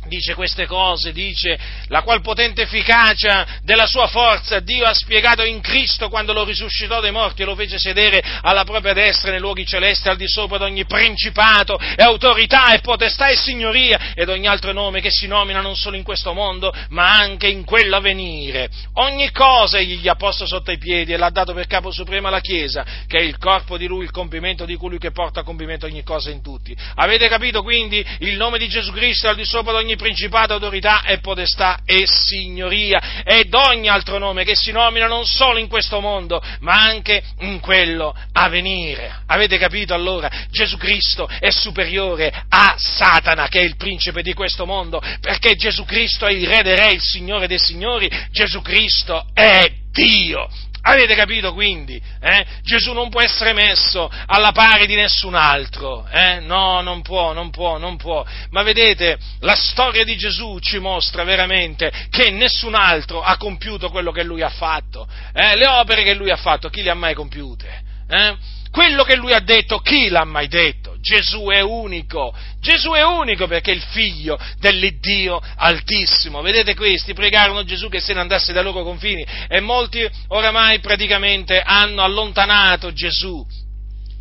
dice queste cose, dice la qual potente efficacia della sua forza Dio ha spiegato in Cristo quando lo risuscitò dai morti e lo fece sedere alla propria destra nei luoghi celesti al di sopra di ogni principato e autorità e potestà e signoria ed ogni altro nome che si nomina non solo in questo mondo ma anche in quello a venire. Ogni cosa egli gli ha posto sotto i piedi e l'ha dato per capo supremo alla Chiesa che è il corpo di lui, il compimento di colui che porta a compimento ogni cosa in tutti. Avete capito quindi? Il nome di Gesù Cristo al di sopra di ogni principato, autorità e potestà e signoria ed ogni altro nome che si nomina non solo in questo mondo, ma anche in quello a venire. Avete capito allora? Gesù Cristo è superiore a Satana, che è il principe di questo mondo, perché Gesù Cristo è il re dei re, il Signore dei signori, Gesù Cristo è Dio. Avete capito quindi? Eh? Gesù non può essere messo alla pari di nessun altro, eh? no, non può, non può, non può. Ma vedete, la storia di Gesù ci mostra veramente che nessun altro ha compiuto quello che lui ha fatto. Eh? Le opere che lui ha fatto, chi le ha mai compiute? Eh? Quello che lui ha detto, chi l'ha mai detto? Gesù è unico, Gesù è unico perché è il figlio dell'Iddio Altissimo. Vedete questi pregarono Gesù che se ne andasse dai loro confini e molti oramai praticamente hanno allontanato Gesù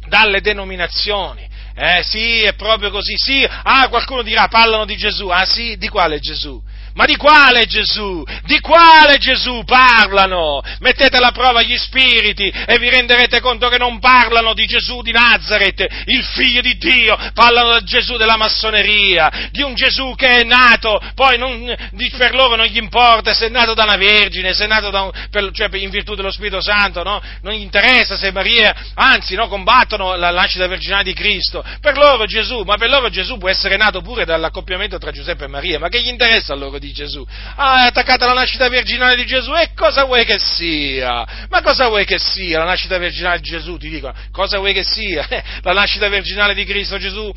dalle denominazioni. Eh sì, è proprio così, sì. Ah, qualcuno dirà, parlano di Gesù. Ah sì, di quale Gesù? Ma di quale Gesù? Di quale Gesù parlano? Mettete alla prova gli spiriti e vi renderete conto che non parlano di Gesù di Nazareth, il figlio di Dio, parlano del Gesù della massoneria, di un Gesù che è nato, poi non, per loro non gli importa se è nato da una vergine, se è nato un, per, cioè in virtù dello Spirito Santo, no? Non gli interessa se Maria, anzi, no, combattono la nascita virginale di Cristo. Per loro Gesù, ma per loro Gesù può essere nato pure dall'accoppiamento tra Giuseppe e Maria, ma che gli interessa a loro di di Gesù. Ah, è attaccata alla nascita virginale di Gesù e cosa vuoi che sia? Ma cosa vuoi che sia la nascita virginale di Gesù? Ti dicono, cosa vuoi che sia? la nascita virginale di Cristo Gesù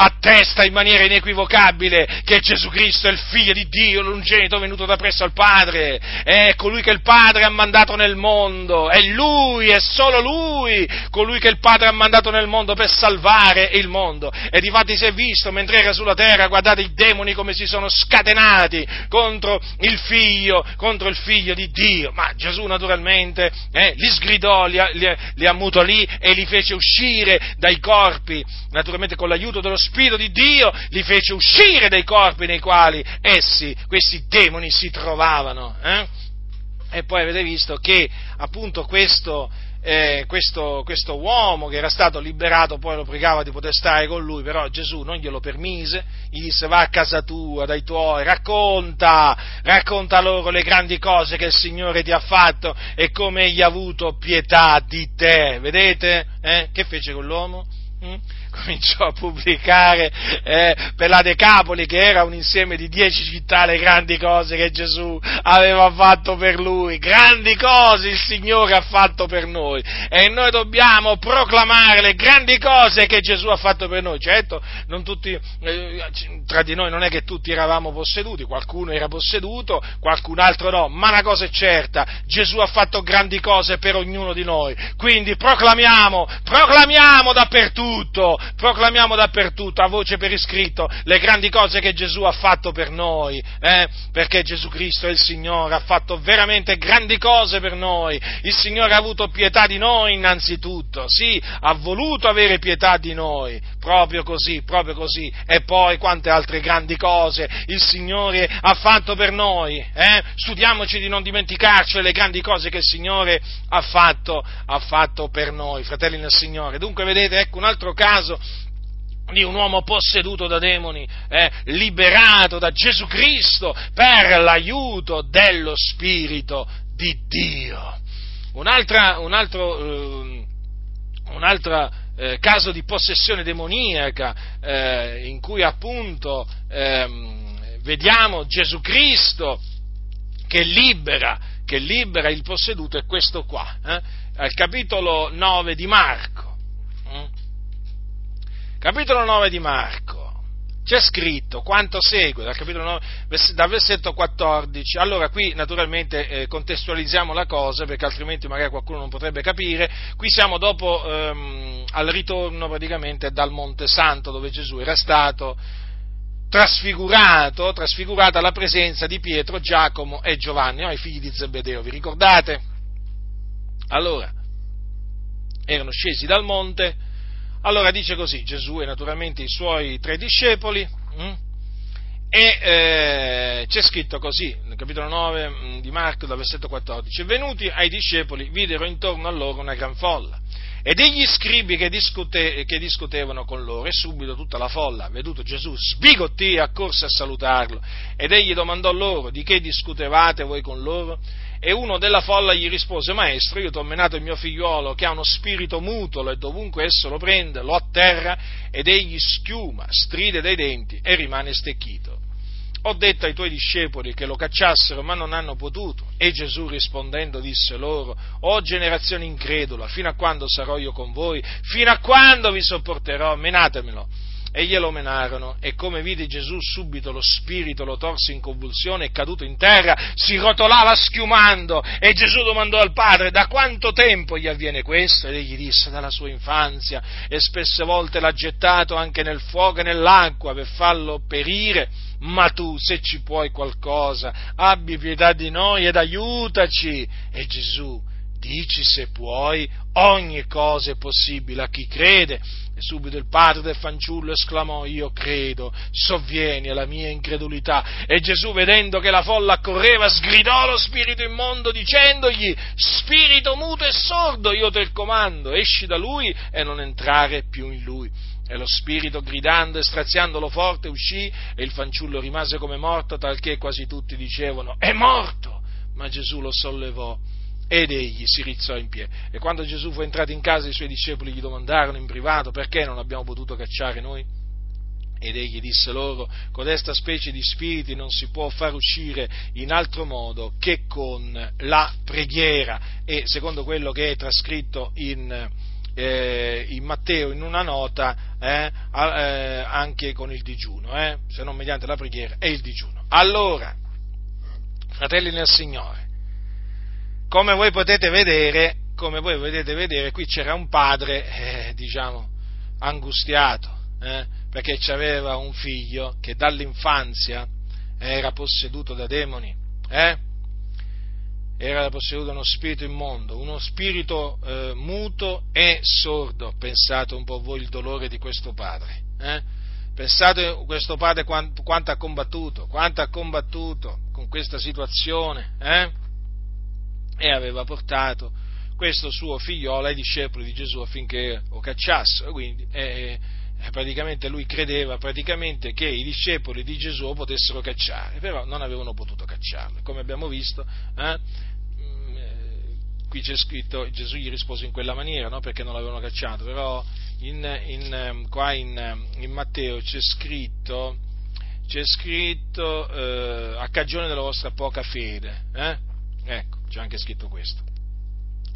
attesta in maniera inequivocabile che Gesù Cristo è il figlio di Dio, l'ungenito venuto da presso al Padre, è colui che il Padre ha mandato nel mondo, è Lui, è solo Lui, colui che il Padre ha mandato nel mondo per salvare il mondo. E difatti si è visto mentre era sulla terra, guardate i demoni come si sono scatenati contro il figlio, contro il figlio di Dio. Ma Gesù naturalmente eh, li sgridò, li, li, li ammutolì e li fece uscire dai corpi, naturalmente con l'aiuto dello Spirito Spirito di Dio li fece uscire dai corpi nei quali essi, questi demoni, si trovavano. Eh? E poi avete visto che appunto questo, eh, questo, questo, uomo che era stato liberato poi lo pregava di poter stare con lui, però Gesù non glielo permise, gli disse va a casa tua, dai tuoi, racconta, racconta loro le grandi cose che il Signore ti ha fatto e come egli ha avuto pietà di te. Vedete? Eh? Che fece con l'uomo? Mm? Cominciò a pubblicare eh, per la Decapoli, che era un insieme di dieci città, le grandi cose che Gesù aveva fatto per lui, grandi cose il Signore ha fatto per noi. E noi dobbiamo proclamare le grandi cose che Gesù ha fatto per noi. Certo, tutti, eh, tra di noi non è che tutti eravamo posseduti, qualcuno era posseduto, qualcun altro no, ma una cosa è certa, Gesù ha fatto grandi cose per ognuno di noi, quindi proclamiamo, proclamiamo dappertutto, proclamiamo dappertutto, a voce per iscritto, le grandi cose che Gesù ha fatto per noi, eh? perché Gesù Cristo è il Signore, ha fatto veramente grandi cose per noi, il Signore ha avuto pietà di noi innanzitutto, sì, ha voluto avere pietà di noi, proprio così, proprio così, e poi quante altre grandi cose il Signore ha fatto per noi, eh? studiamoci di non dimenticarci le grandi cose che il Signore ha fatto, ha fatto per noi, fratelli nel Signore. Dunque vedete, ecco un altro caso di un uomo posseduto da demoni, eh, liberato da Gesù Cristo per l'aiuto dello Spirito di Dio. Un'altra, un altro, eh, un altro eh, caso di possessione demoniaca eh, in cui appunto ehm, vediamo Gesù Cristo che libera, che libera, il posseduto è questo qua, eh, al capitolo 9 di Marco. Capitolo 9 di Marco, c'è scritto quanto segue dal capitolo 9, dal versetto 14. Allora qui naturalmente eh, contestualizziamo la cosa perché altrimenti magari qualcuno non potrebbe capire. Qui siamo dopo ehm, al ritorno praticamente dal Monte Santo dove Gesù era stato trasfigurato, trasfigurata la presenza di Pietro, Giacomo e Giovanni, no? i figli di Zebedeo, vi ricordate? Allora, erano scesi dal monte allora dice così Gesù e naturalmente i suoi tre discepoli, hm? e eh, c'è scritto così, nel capitolo 9 hm, di Marco, dal versetto 14, venuti ai discepoli videro intorno a loro una gran folla, e degli scribi che, discute, che, discutevano con loro, e subito tutta la folla, veduto Gesù, sbigottì e accorse a salutarlo, ed egli domandò loro, di che discutevate voi con loro? E uno della folla gli rispose, maestro, io ti ho menato il mio figliuolo che ha uno spirito mutolo e dovunque esso lo prende lo atterra ed egli schiuma, stride dai denti e rimane stecchito. Ho detto ai tuoi discepoli che lo cacciassero, ma non hanno potuto. E Gesù rispondendo disse loro, O generazione incredula, fino a quando sarò io con voi? Fino a quando vi sopporterò? Menatemelo e glielo menarono. E come vide Gesù subito lo spirito lo torse in convulsione e caduto in terra si rotolava schiumando. E Gesù domandò al padre da quanto tempo gli avviene questo? Ed egli disse dalla sua infanzia. E spesse volte l'ha gettato anche nel fuoco e nell'acqua per farlo perire. Ma tu se ci puoi qualcosa abbi pietà di noi ed aiutaci. E Gesù dici se puoi ogni cosa è possibile a chi crede e subito il padre del fanciullo esclamò, io credo, sovvieni alla mia incredulità. E Gesù, vedendo che la folla accorreva, sgridò lo spirito immondo dicendogli, spirito muto e sordo, io te il comando, esci da lui e non entrare più in lui. E lo spirito, gridando e straziandolo forte, uscì e il fanciullo rimase come morto, talché quasi tutti dicevano, è morto! Ma Gesù lo sollevò ed egli si rizzò in piedi. E quando Gesù fu entrato in casa, i suoi discepoli gli domandarono in privato perché non abbiamo potuto cacciare noi. Ed egli disse loro, codesta specie di spiriti non si può far uscire in altro modo che con la preghiera. E secondo quello che è trascritto in, eh, in Matteo, in una nota, eh, eh, anche con il digiuno, eh, se non mediante la preghiera, è il digiuno. Allora, fratelli nel Signore, come voi potete vedere, come voi potete vedere qui c'era un padre, eh, diciamo, angustiato, eh, perché aveva un figlio che dall'infanzia era posseduto da demoni, eh? era posseduto da uno spirito immondo, uno spirito eh, muto e sordo. Pensate un po' voi il dolore di questo padre. Eh? Pensate questo padre quanto, quanto, ha combattuto, quanto ha combattuto con questa situazione. Eh? E aveva portato questo suo figliolo ai discepoli di Gesù affinché lo cacciassero, quindi eh, praticamente lui credeva praticamente che i discepoli di Gesù potessero cacciare, però non avevano potuto cacciarlo, come abbiamo visto, eh, mm, eh, qui c'è scritto, Gesù gli rispose in quella maniera, no? perché non l'avevano cacciato, però in, in, ehm, qua in, ehm, in, Matteo c'è scritto, c'è scritto eh, a cagione della vostra poca fede, eh? ecco, c'è anche scritto questo.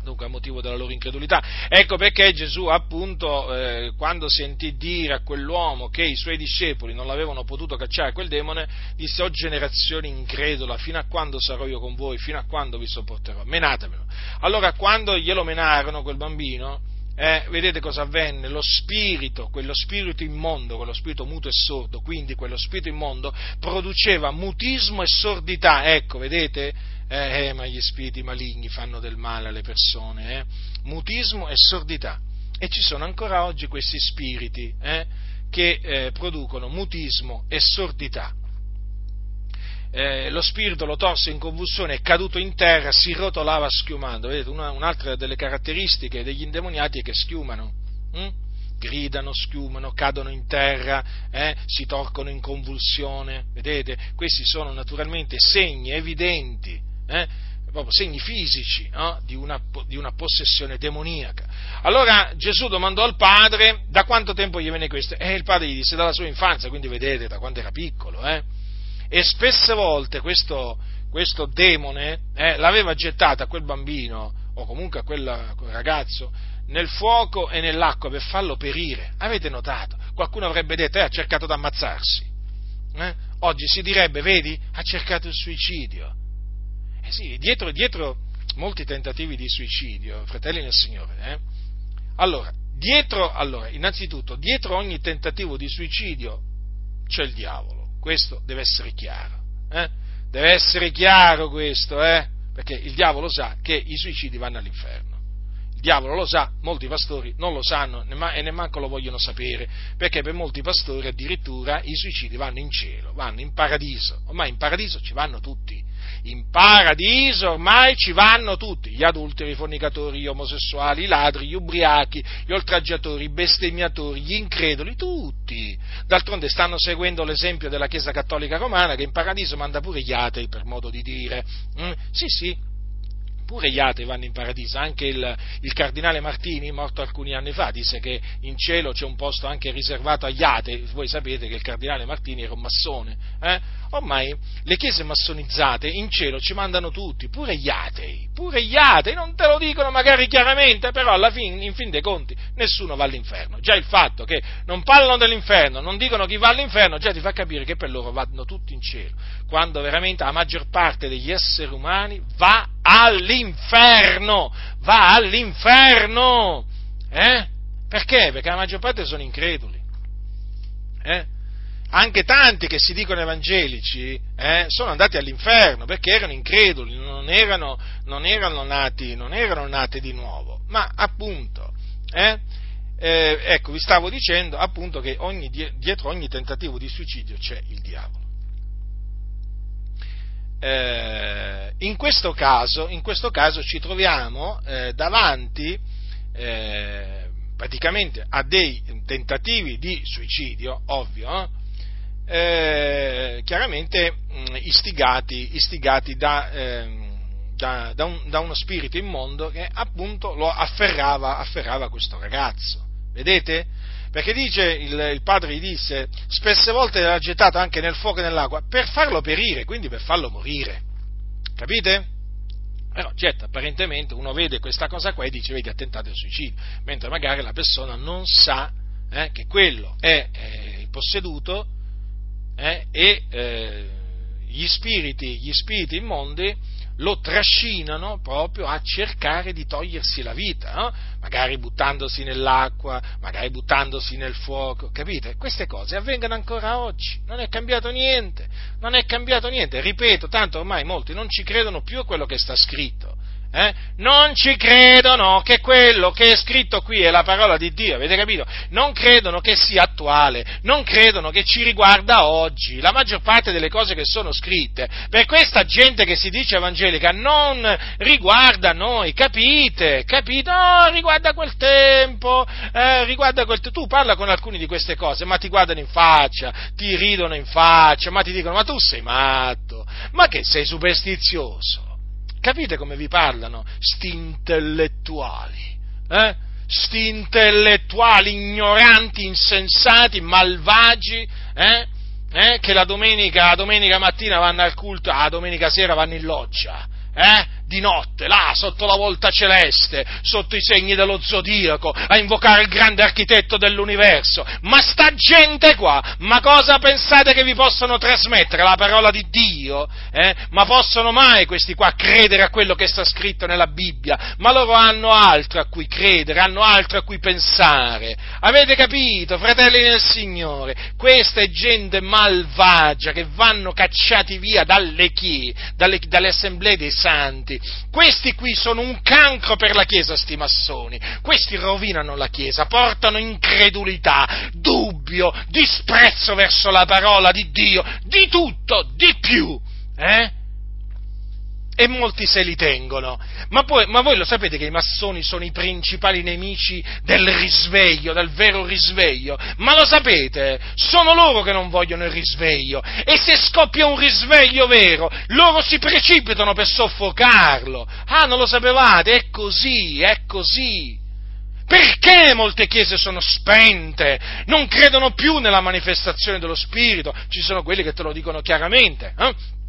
Dunque a motivo della loro incredulità. Ecco perché Gesù appunto eh, quando sentì dire a quell'uomo che i suoi discepoli non l'avevano potuto cacciare quel demone, disse, o oh, generazione incredula, fino a quando sarò io con voi, fino a quando vi sopporterò, menatemelo. Allora quando glielo menarono quel bambino, eh, vedete cosa avvenne? Lo spirito, quello spirito immondo, quello spirito muto e sordo, quindi quello spirito immondo produceva mutismo e sordità. Ecco, vedete? Eh, eh, ma gli spiriti maligni fanno del male alle persone, eh? mutismo e sordità. E ci sono ancora oggi questi spiriti eh, che eh, producono mutismo e sordità. Eh, lo spirito lo torse in convulsione, è caduto in terra, si rotolava schiumando. Vedete, una, un'altra delle caratteristiche degli indemoniati è che schiumano. Hm? gridano, schiumano, cadono in terra, eh, si torcono in convulsione, vedete? Questi sono naturalmente segni evidenti, eh, proprio segni fisici no? di, una, di, una, possessione demoniaca. Allora Gesù domandò al padre da quanto tempo gli viene questo? E il padre gli disse dalla sua infanzia, quindi vedete da quando era piccolo. Eh? E spesse volte questo, questo demone eh, l'aveva gettata a quel bambino o comunque a quel, a quel ragazzo nel fuoco e nell'acqua per farlo perire. Avete notato? Qualcuno avrebbe detto, eh, ha cercato di ammazzarsi. Eh? Oggi si direbbe, vedi, ha cercato il suicidio. Eh sì, dietro, dietro molti tentativi di suicidio, fratelli nel Signore, eh? allora, dietro, allora, innanzitutto, dietro ogni tentativo di suicidio c'è il diavolo, questo deve essere chiaro. Eh? Deve essere chiaro questo, eh? Perché il diavolo sa che i suicidi vanno all'inferno. Diavolo lo sa, molti pastori non lo sanno e nemmeno lo vogliono sapere, perché per molti pastori addirittura i suicidi vanno in cielo, vanno in paradiso. Ormai in paradiso ci vanno tutti in paradiso ormai ci vanno tutti, gli adulteri, i fornicatori, gli omosessuali, i ladri, gli ubriachi, gli oltraggiatori, i bestemmiatori, gli increduli, tutti. D'altronde stanno seguendo l'esempio della Chiesa Cattolica Romana che in paradiso manda pure gli atei, per modo di dire. Mm? Sì, sì, pure gli atei vanno in paradiso, anche il, il, cardinale Martini, morto alcuni anni fa, disse che in cielo c'è un posto anche riservato agli atei, voi sapete che il cardinale Martini era un massone, eh? ormai le chiese massonizzate in cielo ci mandano tutti, pure gli atei, pure gli atei, non te lo dicono magari chiaramente, però alla fine, in fin dei conti, nessuno va all'inferno, già il fatto che non parlano dell'inferno, non dicono chi va all'inferno, già ti fa capire che per loro vanno tutti in cielo, quando veramente la maggior parte degli esseri umani va all'inferno, va all'inferno. Eh? Perché? Perché la maggior parte sono increduli. Eh? Anche tanti che si dicono evangelici eh, sono andati all'inferno perché erano increduli, non erano, non erano, nati, non erano nati, di nuovo. Ma appunto, eh, eh, ecco, vi stavo dicendo appunto che ogni, dietro ogni tentativo di suicidio c'è il diavolo eh, in, questo caso, in, questo caso, ci troviamo eh, davanti eh, praticamente a dei tentativi di suicidio, ovvio, eh, chiaramente mh, istigati, istigati da, ehm, da, da, un, da, uno spirito immondo che appunto lo afferrava, afferrava questo ragazzo. Vedete? Perché dice, il, il padre gli disse, spesse volte l'ha gettato anche nel fuoco e nell'acqua per farlo perire, quindi per farlo morire. Capite? Però certo, apparentemente uno vede questa cosa qua e dice, vedi, ha tentato il suicidio, mentre magari la persona non sa eh, che quello è eh, posseduto eh, e eh, gli spiriti, gli spiriti immondi lo trascinano proprio a cercare di togliersi la vita, no? magari buttandosi nell'acqua, magari buttandosi nel fuoco, capite? Queste cose avvengono ancora oggi, non è cambiato niente, non è cambiato niente, ripeto, tanto ormai molti non ci credono più a quello che sta scritto, eh? non ci credono che quello che è scritto qui è la parola di Dio, avete capito? Non credono che sia attuale, non credono che ci riguarda oggi. La maggior parte delle cose che sono scritte per questa gente che si dice evangelica non riguarda noi, capite? Capite? No, riguarda quel tempo, eh, riguarda quel tempo. Tu parla con alcuni di queste cose, ma ti guardano in faccia, ti ridono in faccia, ma ti dicono ma tu sei matto, ma che sei superstizioso. Capite come vi parlano? Sti intellettuali, eh? Sti intellettuali ignoranti, insensati, malvagi, eh? Eh? Che la domenica, la domenica mattina vanno al culto, la domenica sera vanno in loggia, eh? Di notte, là, sotto la volta celeste, sotto i segni dello zodiaco, a invocare il grande architetto dell'universo. Ma sta gente qua, ma cosa pensate che vi possono trasmettere? La parola di Dio? Eh? Ma possono mai questi qua credere a quello che sta scritto nella Bibbia? Ma loro hanno altro a cui credere, hanno altro a cui pensare. Avete capito, fratelli del Signore? Questa è gente malvagia che vanno cacciati via dalle chiese, dalle, dalle assemblee dei santi, questi qui sono un cancro per la Chiesa, sti massoni. Questi rovinano la Chiesa, portano incredulità, dubbio, disprezzo verso la parola di Dio, di tutto, di più. Eh? E molti se li tengono. Ma, poi, ma, voi lo sapete che i massoni sono i principali nemici del risveglio, del vero risveglio? Ma lo sapete? Sono loro che non vogliono il risveglio. E se scoppia un risveglio vero, loro si precipitano per soffocarlo. Ah, non lo sapevate? È così, è così. Perché molte chiese sono spente? Non credono più nella manifestazione dello Spirito. Ci sono quelli che te lo dicono chiaramente. Eh?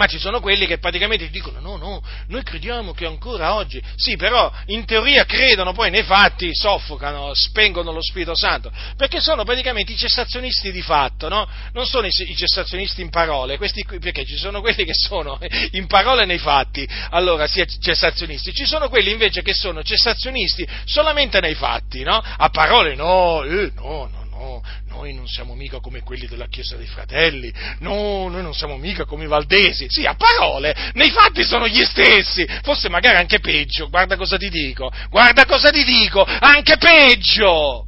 Ma ci sono quelli che praticamente dicono no, no, noi crediamo che ancora oggi, sì, però in teoria credono, poi nei fatti soffocano, spengono lo Spirito Santo, perché sono praticamente i cessazionisti di fatto, no? Non sono i, cessazionisti in parole, questi, perché ci sono quelli che sono in parole e nei fatti, allora sia cessazionisti, ci sono quelli invece che sono cessazionisti solamente nei fatti, no? A parole no, eh, no, no no, noi non siamo mica come quelli della Chiesa dei Fratelli, no, noi non siamo mica come i Valdesi, sì, a parole, nei fatti sono gli stessi, forse magari anche peggio, guarda cosa ti dico, guarda cosa ti dico, anche peggio!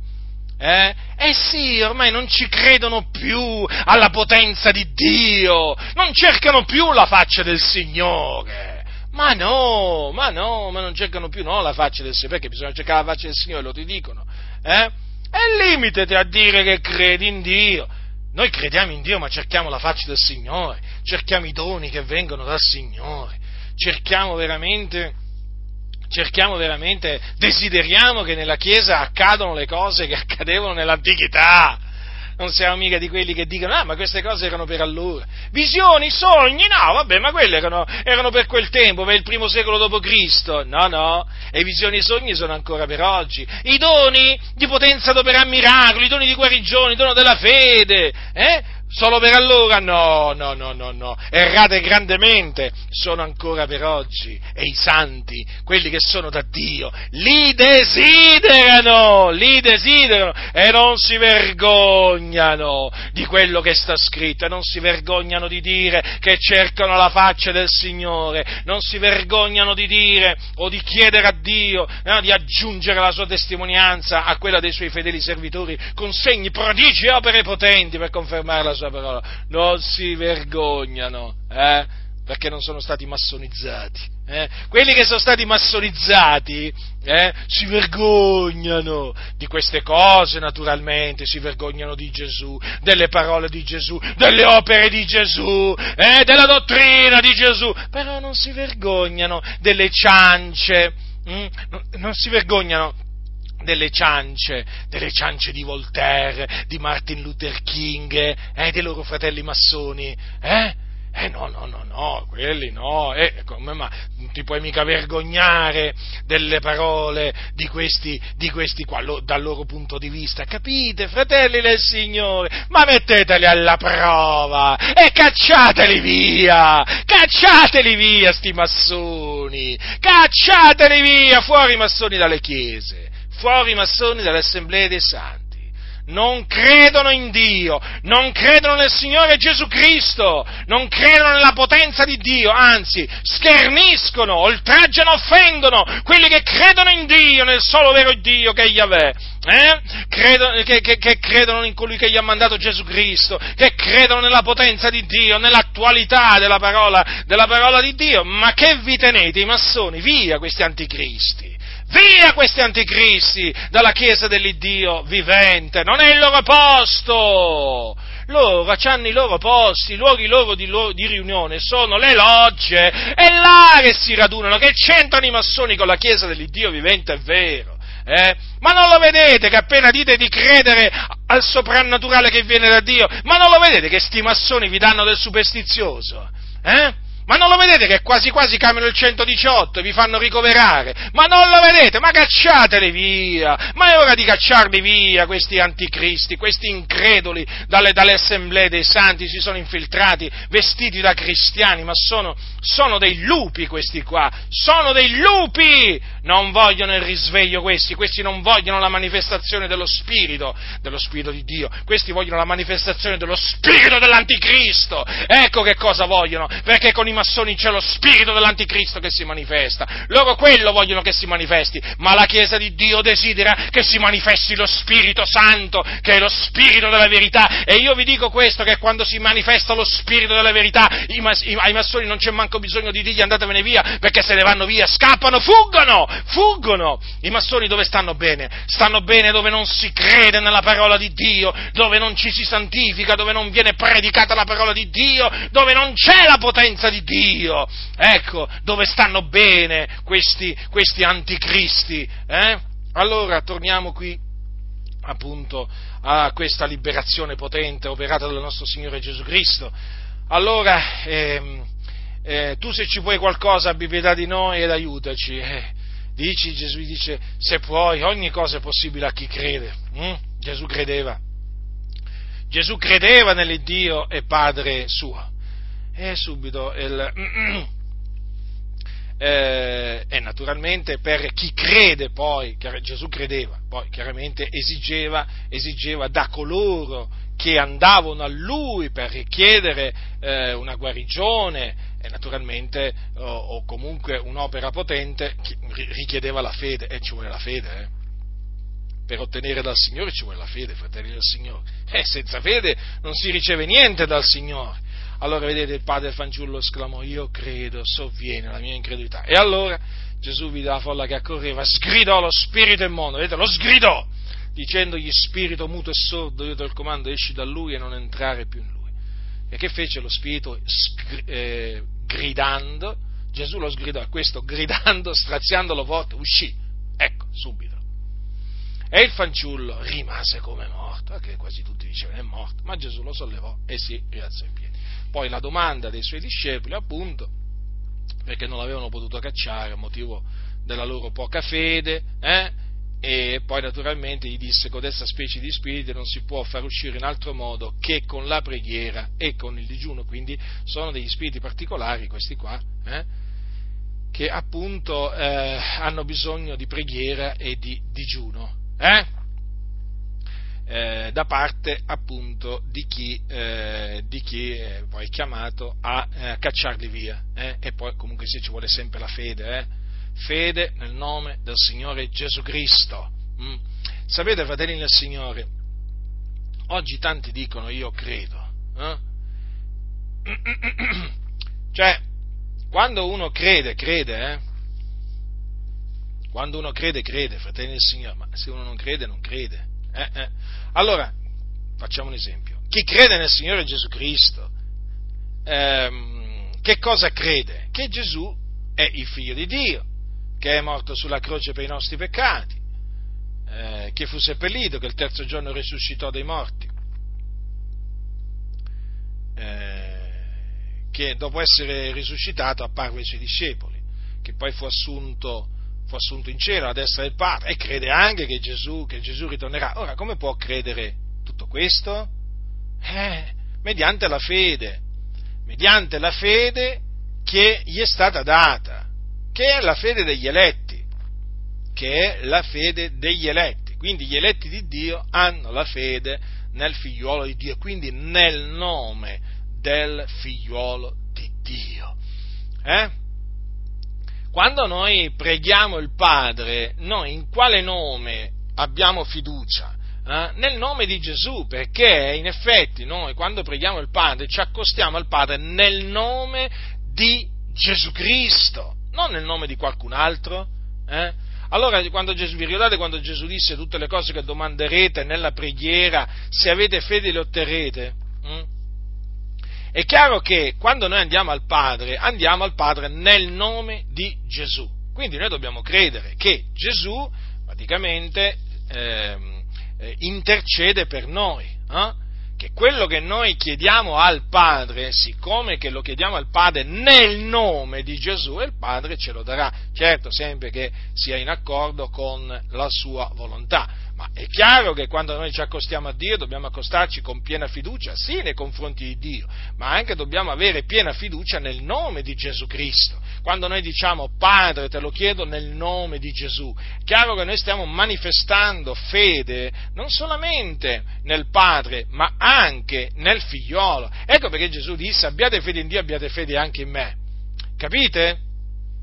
Eh? eh sì, ormai non ci credono più alla potenza di Dio, non cercano più la faccia del Signore. Ma no, ma no, ma non cercano più no, la faccia del Signore, perché bisogna cercare la faccia del Signore, lo ti dicono. Eh? E limitati a dire che credi in Dio. Noi crediamo in Dio, ma cerchiamo la faccia del Signore, cerchiamo i doni che vengono dal Signore, cerchiamo veramente, cerchiamo veramente, desideriamo che nella Chiesa accadano le cose che accadevano nell'antichità non siamo mica di quelli che dicono, ah, ma queste cose erano per allora. Visioni, sogni, no, vabbè, ma quelle erano, erano per quel tempo, per il primo secolo d.C. No, no, e i visioni e sogni sono ancora per oggi. I doni di potenza ad operare miracoli, i doni di guarigione, il dono della fede, eh? Solo per allora? No, no, no, no, no. Errate grandemente. Sono ancora per oggi. E i santi, quelli che sono da Dio, li desiderano, li desiderano e non si vergognano di quello che sta scritto e non si vergognano di dire che cercano la faccia del Signore, non si vergognano di dire o di chiedere a Dio no, di aggiungere la sua testimonianza a quella dei suoi fedeli servitori con segni, prodigi e opere potenti per confermare la sua sua parola, non si vergognano, eh? perché non sono stati massonizzati. Eh? Quelli che sono stati massonizzati eh? si vergognano di queste cose naturalmente, si vergognano di Gesù, delle parole di Gesù, delle opere di Gesù, eh? della dottrina di Gesù, però non si vergognano delle ciance, hm? non si vergognano delle ciance, delle ciance di Voltaire, di Martin Luther King, eh, dei loro fratelli massoni, eh? Eh no, no, no, no, quelli no, eh, come ma non ti puoi mica vergognare delle parole di questi, di questi qua, lo, dal loro punto di vista, capite, fratelli del Signore, ma metteteli alla prova e cacciateli via, cacciateli via sti massoni, cacciateli via, fuori i massoni dalle chiese fuori i massoni dalle dei santi. Non credono in Dio, non credono nel Signore Gesù Cristo, non credono nella potenza di Dio, anzi scherniscono, oltraggiano, offendono quelli che credono in Dio, nel solo vero Dio che è Yahweh. Eh? Credono, che, che, che, credono in colui che gli ha mandato Gesù Cristo, che credono nella potenza di Dio, nell'attualità della parola, della parola di Dio, ma che vi tenete i massoni? Via questi anticristi! Via questi anticristi dalla Chiesa dell'Iddio vivente, non è il loro posto! Loro hanno i loro posti, i luoghi loro di, di, riunione sono le logge, è là che si radunano, che c'entrano i massoni con la Chiesa dell'Iddio vivente, è vero. Eh? Ma non lo vedete che appena dite di credere al soprannaturale che viene da Dio, ma non lo vedete che sti massoni vi danno del superstizioso? Eh? Ma non lo vedete che quasi quasi cambiano il 118 e vi fanno ricoverare? Ma non lo vedete? Ma cacciateli via! Ma è ora di cacciarli via questi anticristi, questi increduli dalle, dalle assemblee dei santi, si sono infiltrati vestiti da cristiani, ma sono, sono dei lupi questi qua, sono dei lupi! Non vogliono il risveglio questi, questi non vogliono la manifestazione dello Spirito, dello Spirito di Dio, questi vogliono la manifestazione dello Spirito dell'Anticristo. Ecco che cosa vogliono, perché con i massoni c'è lo Spirito dell'Anticristo che si manifesta. Loro quello vogliono che si manifesti, ma la Chiesa di Dio desidera che si manifesti lo Spirito Santo, che è lo Spirito della verità. E io vi dico questo, che quando si manifesta lo Spirito della verità, ai massoni non c'è manco bisogno di dirgli andatevene via, perché se ne vanno via, scappano, fuggono, fuggono. I massoni dove stanno bene? Stanno bene dove non si crede nella parola di Dio, dove non ci si santifica, dove non viene predicata la parola di Dio, dove non c'è la potenza di Dio. Ecco, dove stanno bene questi, questi anticristi. Eh? Allora, torniamo qui appunto a questa liberazione potente operata dal nostro Signore Gesù Cristo. Allora, ehm, eh, tu se ci puoi qualcosa abbi pietà di noi ed aiutaci. Eh, dici, Gesù dice, se puoi, ogni cosa è possibile a chi crede. Mm? Gesù credeva. Gesù credeva nell'Iddio e Padre suo. E subito il, eh, e naturalmente per chi crede poi, Gesù credeva, poi chiaramente esigeva, esigeva da coloro che andavano a lui per richiedere eh, una guarigione e naturalmente o, o, comunque un'opera potente richiedeva la fede e ci vuole la fede. Eh. Per ottenere dal Signore ci vuole la fede, fratelli del Signore. E senza fede non si riceve niente dal Signore. Allora vedete il padre fanciullo esclamò io credo, sovviene la mia incredulità. E allora Gesù vide la folla che accorreva, sgridò lo spirito immondo, vedete, lo sgridò, dicendogli spirito muto e sordo, io te il comando, esci da lui e non entrare più in lui. E che fece lo spirito? Scri- eh, gridando, Gesù lo sgridò a questo, gridando, straziandolo forte, uscì. Ecco, subito. E il fanciullo rimase come morto, che quasi tutti dicevano è morto, ma Gesù lo sollevò e si rialzò in piedi. Poi la domanda dei suoi discepoli, appunto, perché non l'avevano potuto cacciare a motivo della loro poca fede, eh? E poi naturalmente gli disse che questa specie di spiriti non si può far uscire in altro modo che con la preghiera e con il digiuno, quindi sono degli spiriti particolari questi qua, eh, che appunto eh, hanno bisogno di preghiera e di digiuno, eh, eh da parte appunto di chi, eh, di chi è poi chiamato a eh, cacciarli via, e poi comunque sì, ci vuole sempre la fede, fede nel nome del Signore Gesù Cristo. Mm. Sapete, fratelli del Signore, oggi tanti dicono io credo. Eh? Cioè, quando uno crede, crede, eh? Quando uno crede, crede, fratelli del Signore, ma se uno non crede, non crede. Eh, eh. Allora, facciamo un esempio. Chi crede nel Signore Gesù Cristo, ehm, che cosa crede? Che Gesù è il figlio di Dio che è morto sulla croce per i nostri peccati, eh, che fu seppellito, che il terzo giorno risuscitò dai morti, eh, che dopo essere risuscitato apparve ai suoi discepoli, che poi fu assunto, fu assunto in cielo a destra del Padre e crede anche che Gesù, che Gesù ritornerà. Ora, come può credere tutto questo? Eh, mediante la fede, mediante la fede che gli è stata data che è la fede degli eletti, che è la fede degli eletti. Quindi gli eletti di Dio hanno la fede nel figliuolo di Dio, quindi nel nome del figliuolo di Dio. Eh? Quando noi preghiamo il Padre, noi in quale nome abbiamo fiducia? Eh? Nel nome di Gesù, perché in effetti noi quando preghiamo il Padre ci accostiamo al Padre nel nome di Gesù Cristo non nel nome di qualcun altro. Eh? Allora, quando Gesù, vi ricordate quando Gesù disse tutte le cose che domanderete nella preghiera, se avete fede le otterrete? Mm? È chiaro che quando noi andiamo al Padre, andiamo al Padre nel nome di Gesù. Quindi noi dobbiamo credere che Gesù praticamente ehm, eh, intercede per noi. Eh? Che quello che noi chiediamo al Padre, siccome che lo chiediamo al Padre nel nome di Gesù, il Padre ce lo darà, certo sempre che sia in accordo con la sua volontà. Ma è chiaro che quando noi ci accostiamo a Dio dobbiamo accostarci con piena fiducia, sì nei confronti di Dio, ma anche dobbiamo avere piena fiducia nel nome di Gesù Cristo. Quando noi diciamo Padre te lo chiedo nel nome di Gesù. È chiaro che noi stiamo manifestando fede non solamente nel Padre, ma anche nel figliolo. Ecco perché Gesù disse abbiate fede in Dio, abbiate fede anche in me. Capite?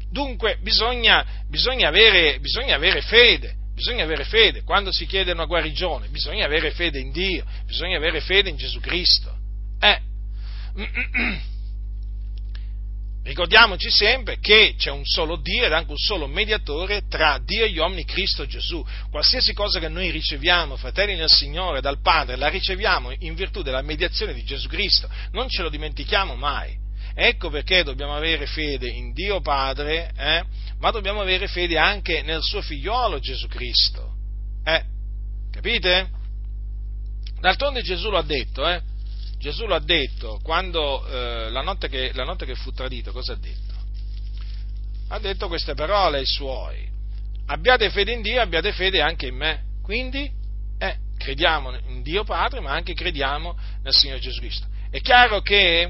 Dunque bisogna, bisogna, avere, bisogna avere fede bisogna avere fede, quando si chiede una guarigione, bisogna avere fede in Dio, bisogna avere fede in Gesù Cristo. Eh. Ricordiamoci sempre che c'è un solo Dio ed anche un solo mediatore tra Dio e gli uomini, Cristo Gesù. Qualsiasi cosa che noi riceviamo, fratelli nel Signore, dal Padre, la riceviamo in virtù della mediazione di Gesù Cristo. Non ce lo dimentichiamo mai. Ecco perché dobbiamo avere fede in Dio Padre, eh? ma dobbiamo avere fede anche nel suo figliolo Gesù Cristo. Eh? Capite? D'altronde Gesù lo ha detto, eh? Gesù lo ha detto quando eh, la, notte che, la notte che fu tradito, cosa ha detto? Ha detto queste parole ai suoi. Abbiate fede in Dio, abbiate fede anche in me. Quindi, eh, crediamo in Dio Padre, ma anche crediamo nel Signore Gesù Cristo. È chiaro che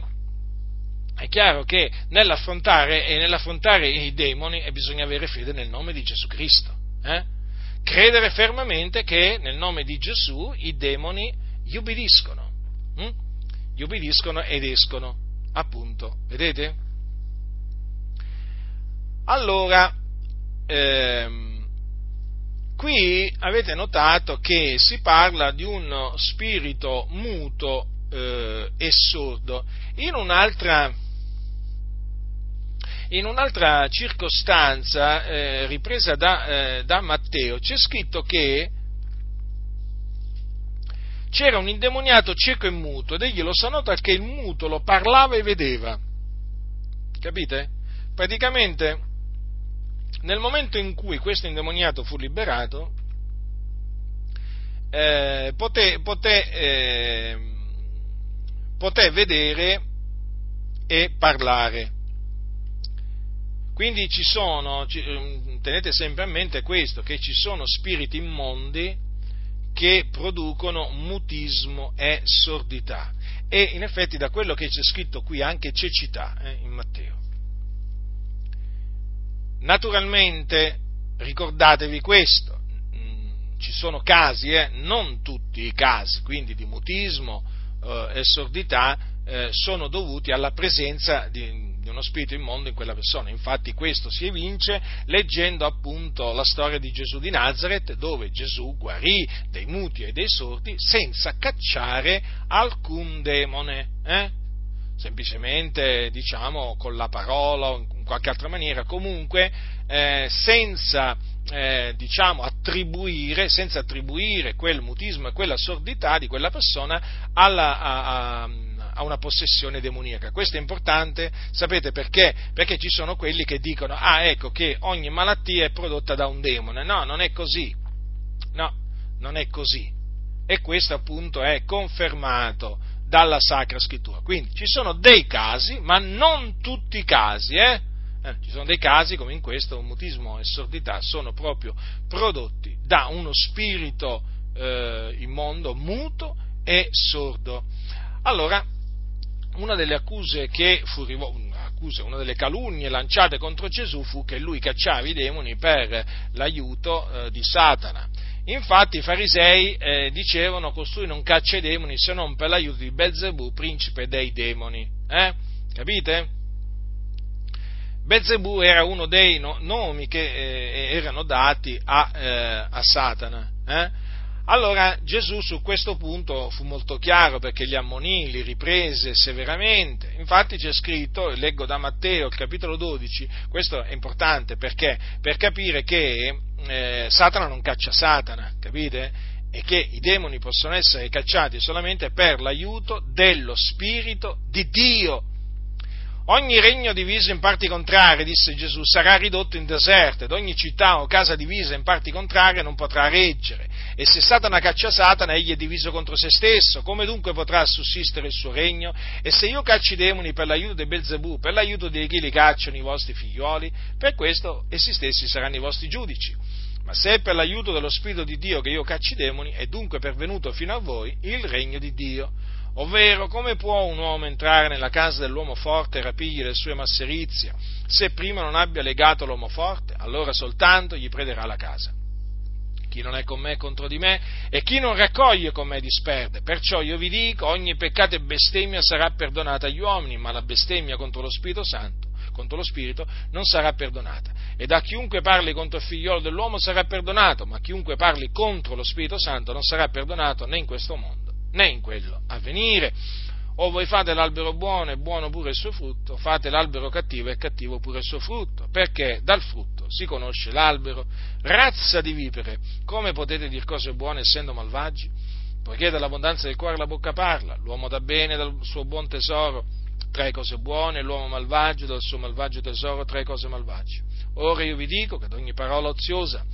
è chiaro che nell'affrontare, e nell'affrontare i demoni bisogna avere fede nel nome di Gesù Cristo. Eh? Credere fermamente che nel nome di Gesù i demoni gli ubbidiscono. Hm? Gli ubbidiscono ed escono, appunto. Vedete? Allora, ehm, qui avete notato che si parla di uno spirito muto eh, e sordo. In un'altra in un'altra circostanza eh, ripresa da, eh, da Matteo c'è scritto che c'era un indemoniato cieco e muto ed egli lo sanò che il muto lo parlava e vedeva. Capite? Praticamente nel momento in cui questo indemoniato fu liberato, eh, poté, poté, eh, poté vedere e parlare. Quindi ci sono, ehm, tenete sempre a mente questo, che ci sono spiriti immondi che producono mutismo e sordità. E in effetti da quello che c'è scritto qui anche cecità eh, in Matteo. Naturalmente ricordatevi questo, mm, ci sono casi, eh, non tutti i casi, quindi di mutismo eh, e sordità eh, sono dovuti alla presenza di, di uno spirito immondo in quella persona. Infatti questo si evince leggendo appunto la storia di Gesù di Nazareth, dove Gesù guarì dei muti e dei sordi senza cacciare alcun demone. Eh? semplicemente diciamo con la parola o in qualche altra maniera, comunque eh, senza eh, diciamo, attribuire, senza attribuire quel mutismo e quella sordità di quella persona alla, a, a, a una possessione demoniaca. Questo è importante, sapete perché? Perché ci sono quelli che dicono, ah ecco che ogni malattia è prodotta da un demone. No, non è così. No, non è così. E questo appunto è confermato dalla Sacra Scrittura. Quindi ci sono dei casi, ma non tutti i casi, eh? Eh, ci sono dei casi come in questo, mutismo e sordità sono proprio prodotti da uno spirito eh, immondo, muto e sordo. Allora, una delle accuse che fu accuse, una delle calunnie lanciate contro Gesù fu che lui cacciava i demoni per l'aiuto eh, di Satana. Infatti i farisei eh, dicevano costui non caccia i demoni se non per l'aiuto di Belzebù, principe dei demoni. Eh? Capite? Belzebù era uno dei no, nomi che eh, erano dati a, eh, a Satana. Allora Gesù su questo punto fu molto chiaro perché li ammonì, li riprese severamente. Infatti c'è scritto, leggo da Matteo, il capitolo 12, questo è importante perché? Per capire che eh, Satana non caccia Satana, capite? E che i demoni possono essere cacciati solamente per l'aiuto dello Spirito di Dio. Ogni regno diviso in parti contrarie, disse Gesù, sarà ridotto in deserto ed ogni città o casa divisa in parti contrarie non potrà reggere. E se Satana caccia Satana, egli è diviso contro se stesso. Come dunque potrà sussistere il suo regno? E se io caccio i demoni per l'aiuto di Belzebù, per l'aiuto di chi li cacciano i vostri figlioli, per questo essi stessi saranno i vostri giudici. Ma se è per l'aiuto dello Spirito di Dio che io caccio i demoni, è dunque pervenuto fino a voi il regno di Dio. Ovvero, come può un uomo entrare nella casa dell'uomo forte e rapigli le sue masserizie, se prima non abbia legato l'uomo forte? Allora soltanto gli prederà la casa. Chi non è con me è contro di me, e chi non raccoglie con me disperde. Perciò io vi dico, ogni peccato e bestemmia sarà perdonata agli uomini, ma la bestemmia contro lo Spirito Santo contro lo Spirito non sarà perdonata. E da chiunque parli contro il figliolo dell'uomo sarà perdonato, ma chiunque parli contro lo Spirito Santo non sarà perdonato né in questo mondo né in quello a venire. O voi fate l'albero buono e buono pure il suo frutto, fate l'albero cattivo e cattivo pure il suo frutto, perché dal frutto si conosce l'albero. Razza di vipere, come potete dire cose buone essendo malvagi? Poiché dall'abbondanza del cuore la bocca parla, l'uomo dà bene dal suo buon tesoro, tre cose buone, l'uomo malvagio dal suo malvagio tesoro, tre cose malvagie. Ora io vi dico che ad ogni parola oziosa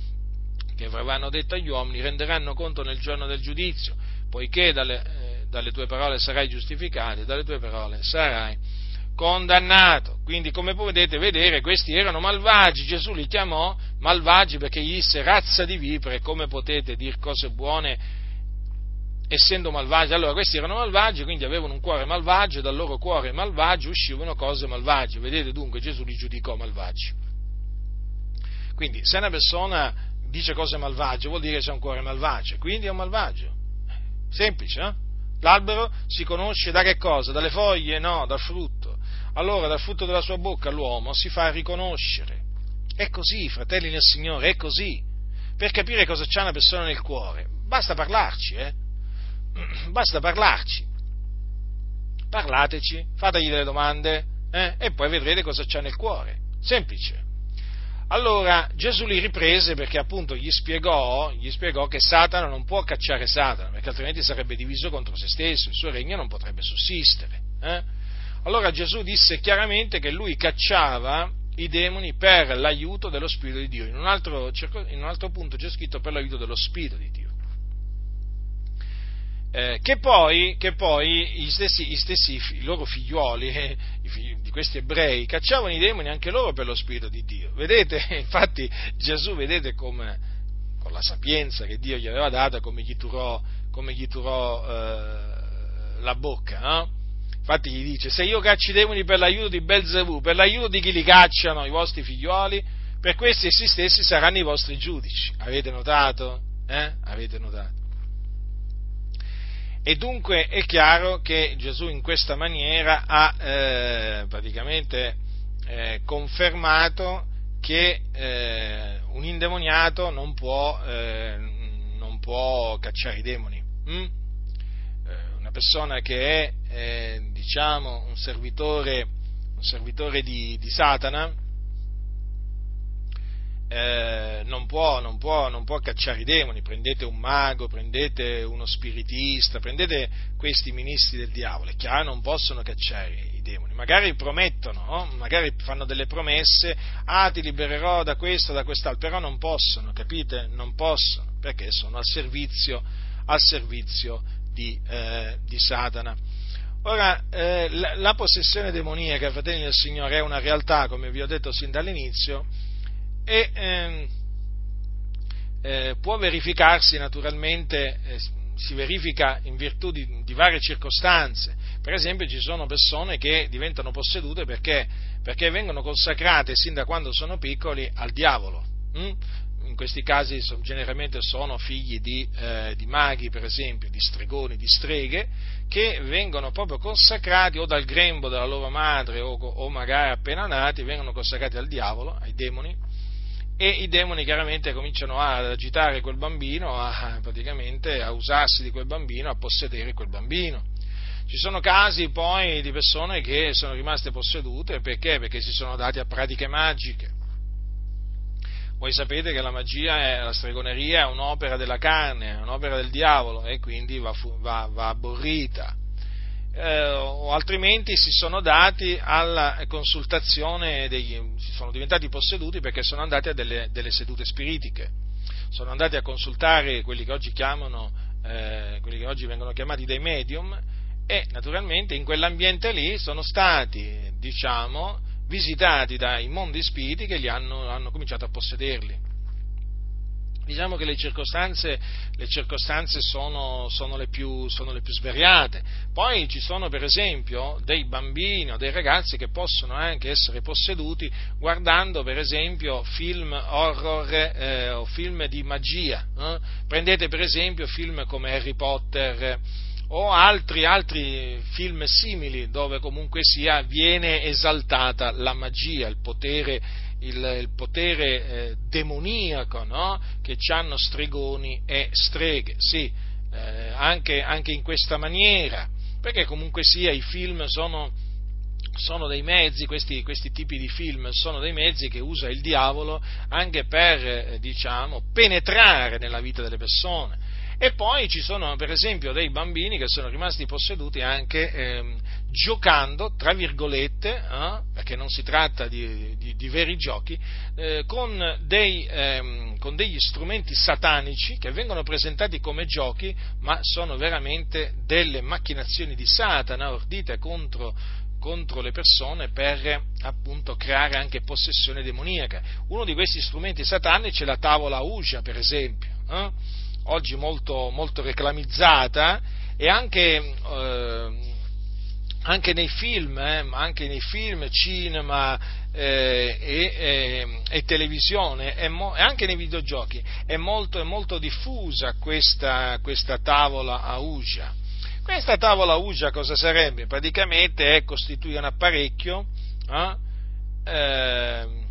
che avranno detto agli uomini renderanno conto nel giorno del giudizio, poiché dalle, eh, dalle tue parole sarai giustificato e dalle tue parole sarai condannato. Quindi, come potete vedere, questi erano malvagi. Gesù li chiamò malvagi perché gli disse razza di vipere, come potete dire cose buone essendo malvagi? Allora, questi erano malvagi, quindi avevano un cuore malvagio, e dal loro cuore malvagio uscivano cose malvagie. Vedete dunque, Gesù li giudicò malvagi. Quindi, se una persona dice cose malvagie, vuol dire che c'è un cuore malvagio, quindi è un malvagio. Semplice, no? L'albero si conosce da che cosa? Dalle foglie? No, dal frutto. Allora dal frutto della sua bocca l'uomo si fa riconoscere. È così, fratelli nel Signore, è così. Per capire cosa c'è una persona nel cuore, basta parlarci, eh? Basta parlarci. Parlateci, fategli delle domande eh? e poi vedrete cosa c'è nel cuore. Semplice. Allora Gesù li riprese perché appunto gli spiegò, gli spiegò, che Satana non può cacciare Satana, perché altrimenti sarebbe diviso contro se stesso, il suo regno non potrebbe sussistere. Eh? Allora Gesù disse chiaramente che lui cacciava i demoni per l'aiuto dello Spirito di Dio. In un altro, in un altro punto c'è scritto per l'aiuto dello Spirito di Dio eh, che, poi, che poi, gli stessi, gli stessi i loro figlioli, eh, i figli questi ebrei, cacciavano i demoni anche loro per lo Spirito di Dio. Vedete, infatti Gesù, vedete come, con la sapienza che Dio gli aveva data, come gli turò, come gli turò eh, la bocca, no? Infatti gli dice, se io caccio i demoni per l'aiuto di Belzebù, per l'aiuto di chi li cacciano, i vostri figlioli, per questi essi stessi saranno i vostri giudici. Avete notato? Eh? Avete notato? E dunque è chiaro che Gesù in questa maniera ha eh, praticamente eh, confermato che eh, un indemoniato non può, eh, non può, cacciare i demoni. Hm? una persona che è eh, diciamo, un servitore, un servitore di, di Satana eh, non, può, non, può, non, può, cacciare i demoni, prendete un mago, prendete uno spiritista, prendete questi ministri del diavolo, è chiaro, non possono cacciare i demoni, magari promettono, no? magari fanno delle promesse, ah ti libererò da questo, da quest'altro, però non possono, capite? Non possono, perché sono al servizio, al servizio di, eh, di Satana. Ora, eh, la, la possessione demoniaca, fratelli del Signore, è una realtà, come vi ho detto sin dall'inizio, e ehm, eh, può verificarsi naturalmente, eh, si verifica in virtù di, di, varie circostanze. Per esempio ci sono persone che diventano possedute perché, perché vengono consacrate sin da quando sono piccoli al diavolo. Hm? In questi casi generalmente sono figli di, eh, di, maghi, per esempio, di stregoni, di streghe, che vengono proprio consacrati o dal grembo della loro madre o, o magari appena nati, vengono consacrati al diavolo, ai demoni, e i demoni chiaramente cominciano ad agitare quel bambino, a, praticamente a usarsi di quel bambino, a possedere quel bambino. Ci sono casi poi di persone che sono rimaste possedute perché? Perché si sono dati a pratiche magiche. Voi sapete che la magia, è, la stregoneria è un'opera della carne, è un'opera del diavolo e quindi va, va, va abborrita eh, o altrimenti si sono dati alla consultazione, degli, sono diventati posseduti perché sono andati a delle, delle sedute spiritiche, sono andati a consultare quelli che oggi chiamano, eh, quelli che oggi vengono chiamati dei medium e naturalmente in quell'ambiente lì sono stati, diciamo, visitati dai mondi spiriti che li hanno, hanno cominciato a possederli diciamo che le circostanze, le circostanze sono, sono, le più, sono, le più, svariate. Poi ci sono per esempio dei bambini o dei ragazzi che possono anche essere posseduti guardando per esempio film horror eh, o film di magia. Eh? Prendete per esempio film come Harry Potter o altri, altri film simili dove comunque sia viene esaltata la magia, il potere, il, il potere eh, demoniaco no? che hanno stregoni e streghe. Sì, eh, anche, anche in questa maniera perché comunque sia i film sono, sono dei mezzi, questi, questi, tipi di film sono dei mezzi che usa il diavolo anche per, eh, diciamo, penetrare nella vita delle persone. E poi ci sono per esempio dei bambini che sono rimasti posseduti anche ehm, giocando, tra virgolette, eh, perché non si tratta di, di, di veri giochi, eh, con, dei, ehm, con, degli strumenti satanici che vengono presentati come giochi, ma sono veramente delle macchinazioni di Satana ordite contro, contro le persone per appunto creare anche possessione demoniaca. Uno di questi strumenti satanici è la tavola Uja, per esempio. Eh? oggi molto, molto reclamizzata e anche, eh, anche nei film, eh, anche nei film, cinema eh, e, e, e, televisione e, mo, anche nei videogiochi è molto, è molto diffusa questa, questa tavola a Uja. Questa tavola Uja cosa sarebbe? Praticamente è costituire un apparecchio eh, ehm,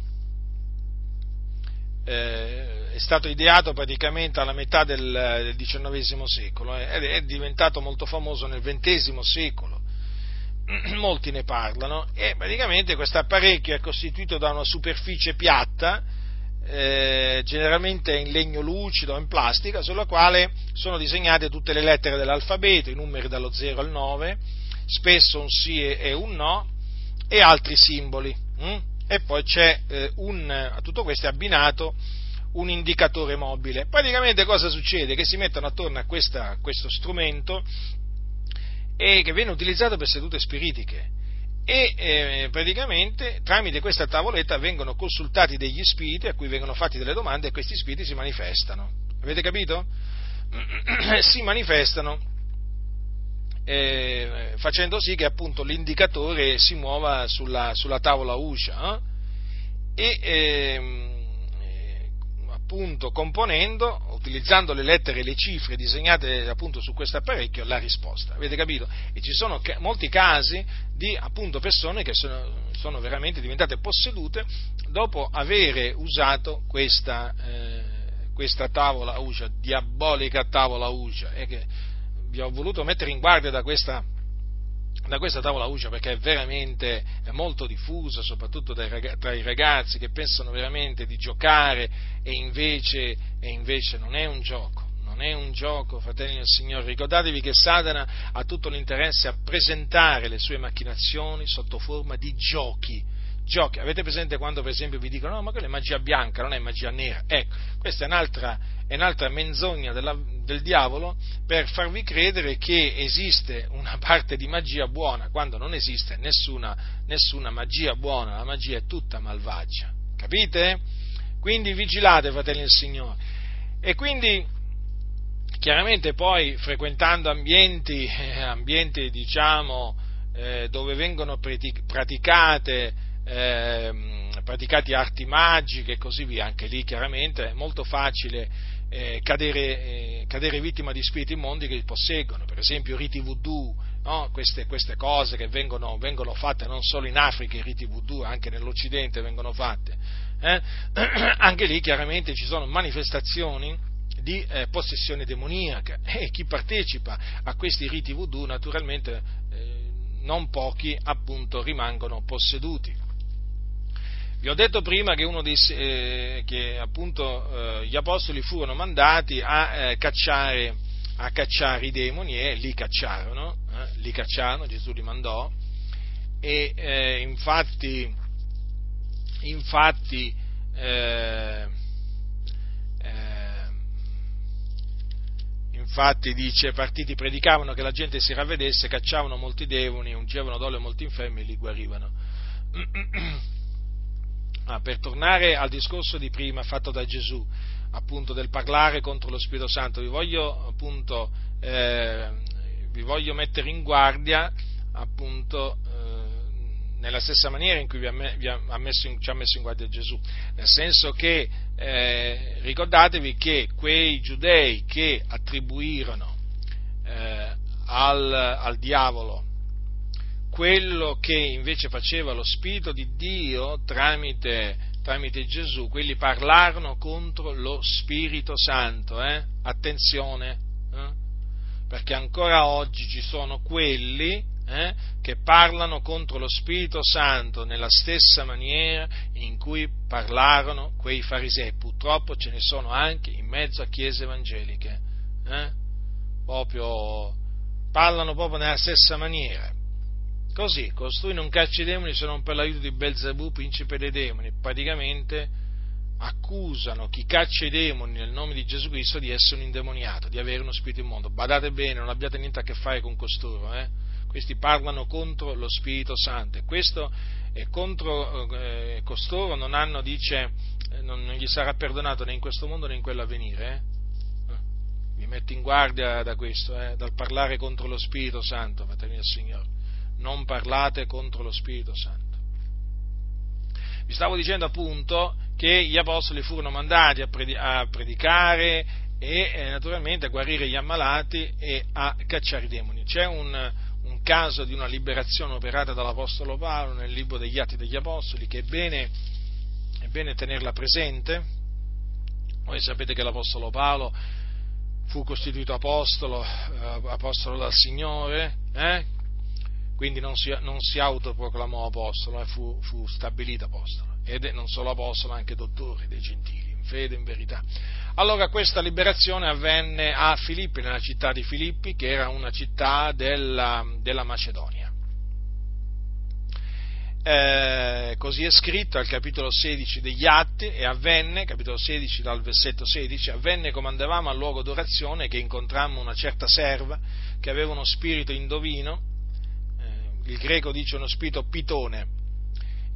eh, è stato ideato praticamente alla metà del, del XIX secolo ed è diventato molto famoso nel XX secolo. Molti ne parlano e praticamente questo apparecchio è costituito da una superficie piatta, eh, generalmente in legno lucido o in plastica, sulla quale sono disegnate tutte le lettere dell'alfabeto, i numeri dallo 0 al 9, spesso un sì e un no, e altri simboli. Hm? e poi c'è eh, un, a tutto questo è abbinato un indicatore mobile. Praticamente cosa succede? Che si mettono attorno a, questa, questo strumento e che viene utilizzato per sedute spiritiche e eh, praticamente tramite questa tavoletta vengono consultati degli spiriti a cui vengono fatte delle domande e questi spiriti si manifestano. Avete capito? si manifestano eh, facendo sì che appunto l'indicatore si muova sulla, sulla tavola UCIA eh? e ehm, eh, appunto componendo, utilizzando le lettere e le cifre disegnate appunto su questo apparecchio, la risposta. Avete capito? E ci sono molti casi di appunto persone che sono, sono veramente diventate possedute dopo avere usato questa, eh, questa tavola UCIA, diabolica tavola UCIA, e che vi ho voluto mettere in guardia da questa, da questa tavola UCIA perché è veramente molto diffusa, soprattutto tra i ragazzi che pensano veramente di giocare e invece, e invece non è un gioco. Non è un gioco, fratelli del Signore. Ricordatevi che Satana ha tutto l'interesse a presentare le sue macchinazioni sotto forma di giochi giochi. Avete presente quando per esempio vi dicono no, ma quella è magia bianca, non è magia nera? Ecco, questa è un'altra, è un'altra menzogna della, del diavolo per farvi credere che esiste una parte di magia buona, quando non esiste nessuna, nessuna magia buona, la magia è tutta malvagia. Capite? Quindi vigilate, fratelli del Signore. E quindi, chiaramente poi, frequentando ambienti, eh, ambienti diciamo, eh, dove vengono praticate eh, praticati arti magiche e così via, anche lì chiaramente è molto facile eh, cadere, eh, cadere, vittima di spiriti immondi che li posseggono, per esempio riti voodoo, no? queste, queste, cose che vengono, vengono, fatte non solo in Africa, i riti voodoo, anche nell'Occidente vengono fatte, eh? anche lì chiaramente ci sono manifestazioni di eh, possessione demoniaca e chi partecipa a questi riti voodoo naturalmente eh, non pochi appunto rimangono posseduti. Vi ho detto prima che, dei, eh, che appunto eh, gli apostoli furono mandati a, eh, cacciare, a, cacciare, i demoni e li cacciarono, eh, li cacciarono, Gesù li mandò e eh, infatti, infatti eh, infatti dice partiti predicavano che la gente si ravvedesse, cacciavano molti demoni, ungevano d'olio molti infermi e li guarivano. Ah, per tornare al discorso di prima fatto da Gesù, appunto del parlare contro lo Spirito Santo, vi voglio appunto, eh, vi voglio mettere in guardia appunto eh, nella stessa maniera in cui vi ha, vi ha messo in, ci ha messo in guardia Gesù, nel senso che eh, ricordatevi che quei giudei che attribuirono eh, al, al diavolo quello che invece faceva lo Spirito di Dio tramite, tramite Gesù, quelli parlarono contro lo Spirito Santo. Eh? Attenzione, eh? perché ancora oggi ci sono quelli eh, che parlano contro lo Spirito Santo nella stessa maniera in cui parlarono quei farisei. Purtroppo ce ne sono anche in mezzo a chiese evangeliche. Eh? Proprio, parlano proprio nella stessa maniera. Così, costui non caccia i demoni se non per l'aiuto di Belzebù, principe dei demoni. Praticamente accusano chi caccia i demoni nel nome di Gesù Cristo di essere un indemoniato, di avere uno spirito immondo. Badate bene, non abbiate niente a che fare con costoro, eh? Questi parlano contro lo Spirito Santo e questo e contro eh, costoro non hanno, dice, eh, non, non, gli sarà perdonato né in questo mondo né in quello a venire. Eh? eh metto in guardia da questo, eh, dal parlare contro lo Spirito Santo, fratelli del Signore non parlate contro lo Spirito Santo. Vi stavo dicendo appunto che gli apostoli furono mandati a, predicare e eh, naturalmente a guarire gli ammalati e a cacciare i demoni. C'è un, un, caso di una liberazione operata dall'Apostolo Paolo nel libro degli Atti degli Apostoli che è bene, è bene tenerla presente. Voi sapete che l'Apostolo Paolo fu costituito apostolo, eh, apostolo dal Signore, eh? Quindi non si, non si autoproclamò apostolo, eh, fu, fu stabilito apostolo, ed è non solo apostolo, anche dottore dei gentili, in fede in verità. Allora questa liberazione avvenne a Filippi, nella città di Filippi, che era una città della, della Macedonia. Eh, così è scritto al capitolo 16 degli Atti e avvenne, capitolo 16 dal versetto 16, avvenne come andavamo al luogo d'orazione che incontrammo una certa serva che aveva uno spirito indovino il greco dice uno spirito pitone,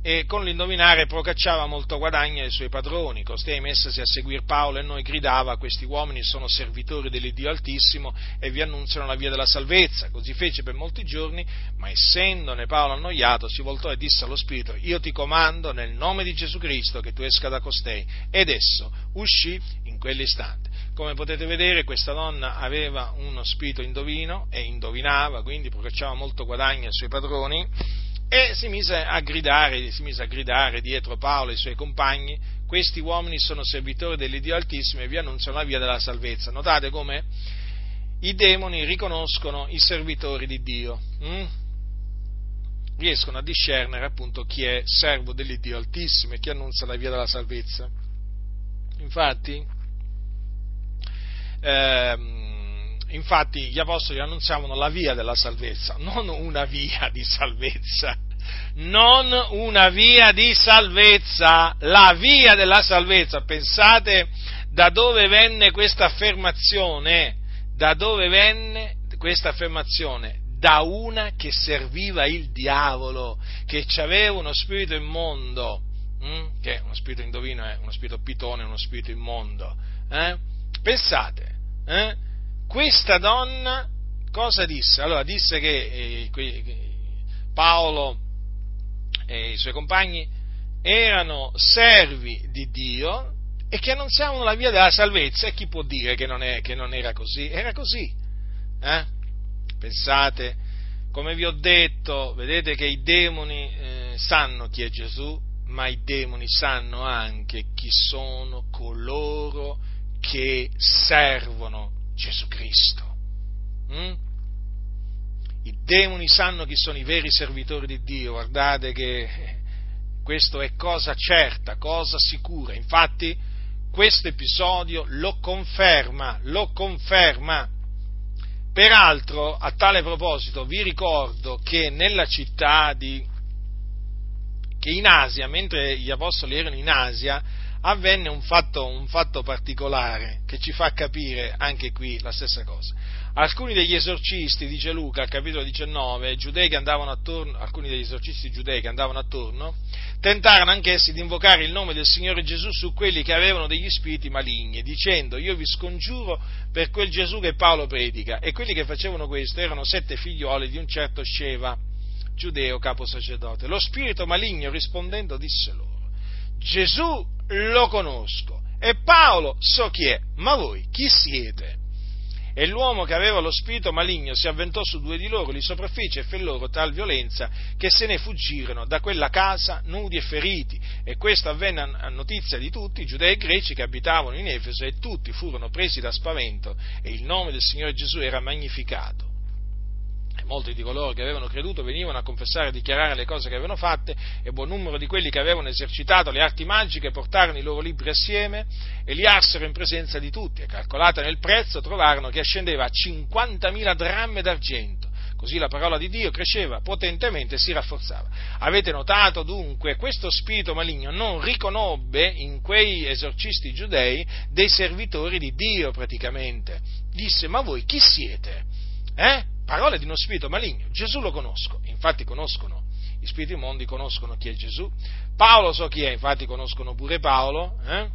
e con l'indovinare procacciava molto guadagno ai suoi padroni. Costei messasi a seguire Paolo e noi gridava: Questi uomini sono servitori dell'Iddio Altissimo e vi annunziano la via della salvezza. Così fece per molti giorni, ma essendone Paolo annoiato, si voltò e disse allo Spirito: Io ti comando nel nome di Gesù Cristo che tu esca da costei. Ed esso uscì in quell'istante. Come potete vedere, questa donna aveva uno spirito indovino e indovinava, quindi procacciava molto guadagno ai suoi padroni e si mise a gridare, si mise a gridare dietro Paolo e i suoi compagni, questi uomini sono servitori dell'Iddio Altissimo e vi annunziano la via della salvezza. Notate come i demoni riconoscono i servitori di Dio, hm? riescono a discernere appunto chi è servo dell'Iddio Altissimo e chi annuncia la via della salvezza. Infatti, eh, infatti gli apostoli annunziavano la via della salvezza, non una via di salvezza, non una via di salvezza, la via della salvezza. Pensate da dove venne questa affermazione, da dove venne questa affermazione? Da una che serviva il diavolo, che aveva uno spirito immondo, hm? che uno spirito indovino è uno spirito pitone, uno spirito immondo. Eh? Pensate, eh? questa donna cosa disse? Allora disse che eh, Paolo e i suoi compagni erano servi di Dio e che annunziavano la via della salvezza e chi può dire che non, è, che non era così? Era così. Eh? Pensate, come vi ho detto, vedete che i demoni eh, sanno chi è Gesù, ma i demoni sanno anche chi sono coloro che servono Gesù Cristo. Mm? I demoni sanno chi sono i veri servitori di Dio, guardate che questo è cosa certa, cosa sicura. Infatti questo episodio lo conferma, lo conferma. Peraltro, a tale proposito, vi ricordo che nella città di che in Asia, mentre gli apostoli erano in Asia, avvenne un fatto, un fatto, particolare che ci fa capire anche qui la stessa cosa. Alcuni degli esorcisti, dice Luca al capitolo 19, giudei che andavano attorno, alcuni degli esorcisti giudei che andavano attorno, tentarono anch'essi di invocare il nome del Signore Gesù su quelli che avevano degli spiriti maligni, dicendo io vi scongiuro per quel Gesù che Paolo predica. E quelli che facevano questo erano sette figlioli di un certo Sceva, giudeo capo sacerdote. Lo spirito maligno rispondendo disse loro, Gesù lo conosco e Paolo so chi è, ma voi chi siete? E l'uomo che aveva lo spirito maligno si avventò su due di loro, li sopraffice e fe loro tal violenza che se ne fuggirono da quella casa nudi e feriti. E questo avvenne a notizia di tutti i giudei e greci che abitavano in Efeso e tutti furono presi da spavento e il nome del Signore Gesù era magnificato molti di coloro che avevano creduto venivano a confessare e dichiarare le cose che avevano fatte e buon numero di quelli che avevano esercitato le arti magiche portarono i loro libri assieme e li arsero in presenza di tutti e calcolata nel prezzo trovarono che ascendeva a 50.000 dramme d'argento. Così la parola di Dio cresceva potentemente e si rafforzava. Avete notato dunque, questo spirito maligno non riconobbe in quei esorcisti giudei dei servitori di Dio praticamente. Disse, ma voi chi siete? Eh? Parole di uno spirito maligno. Gesù lo conosco, infatti conoscono, gli spiriti immondi conoscono chi è Gesù. Paolo so chi è, infatti conoscono pure Paolo. Eh?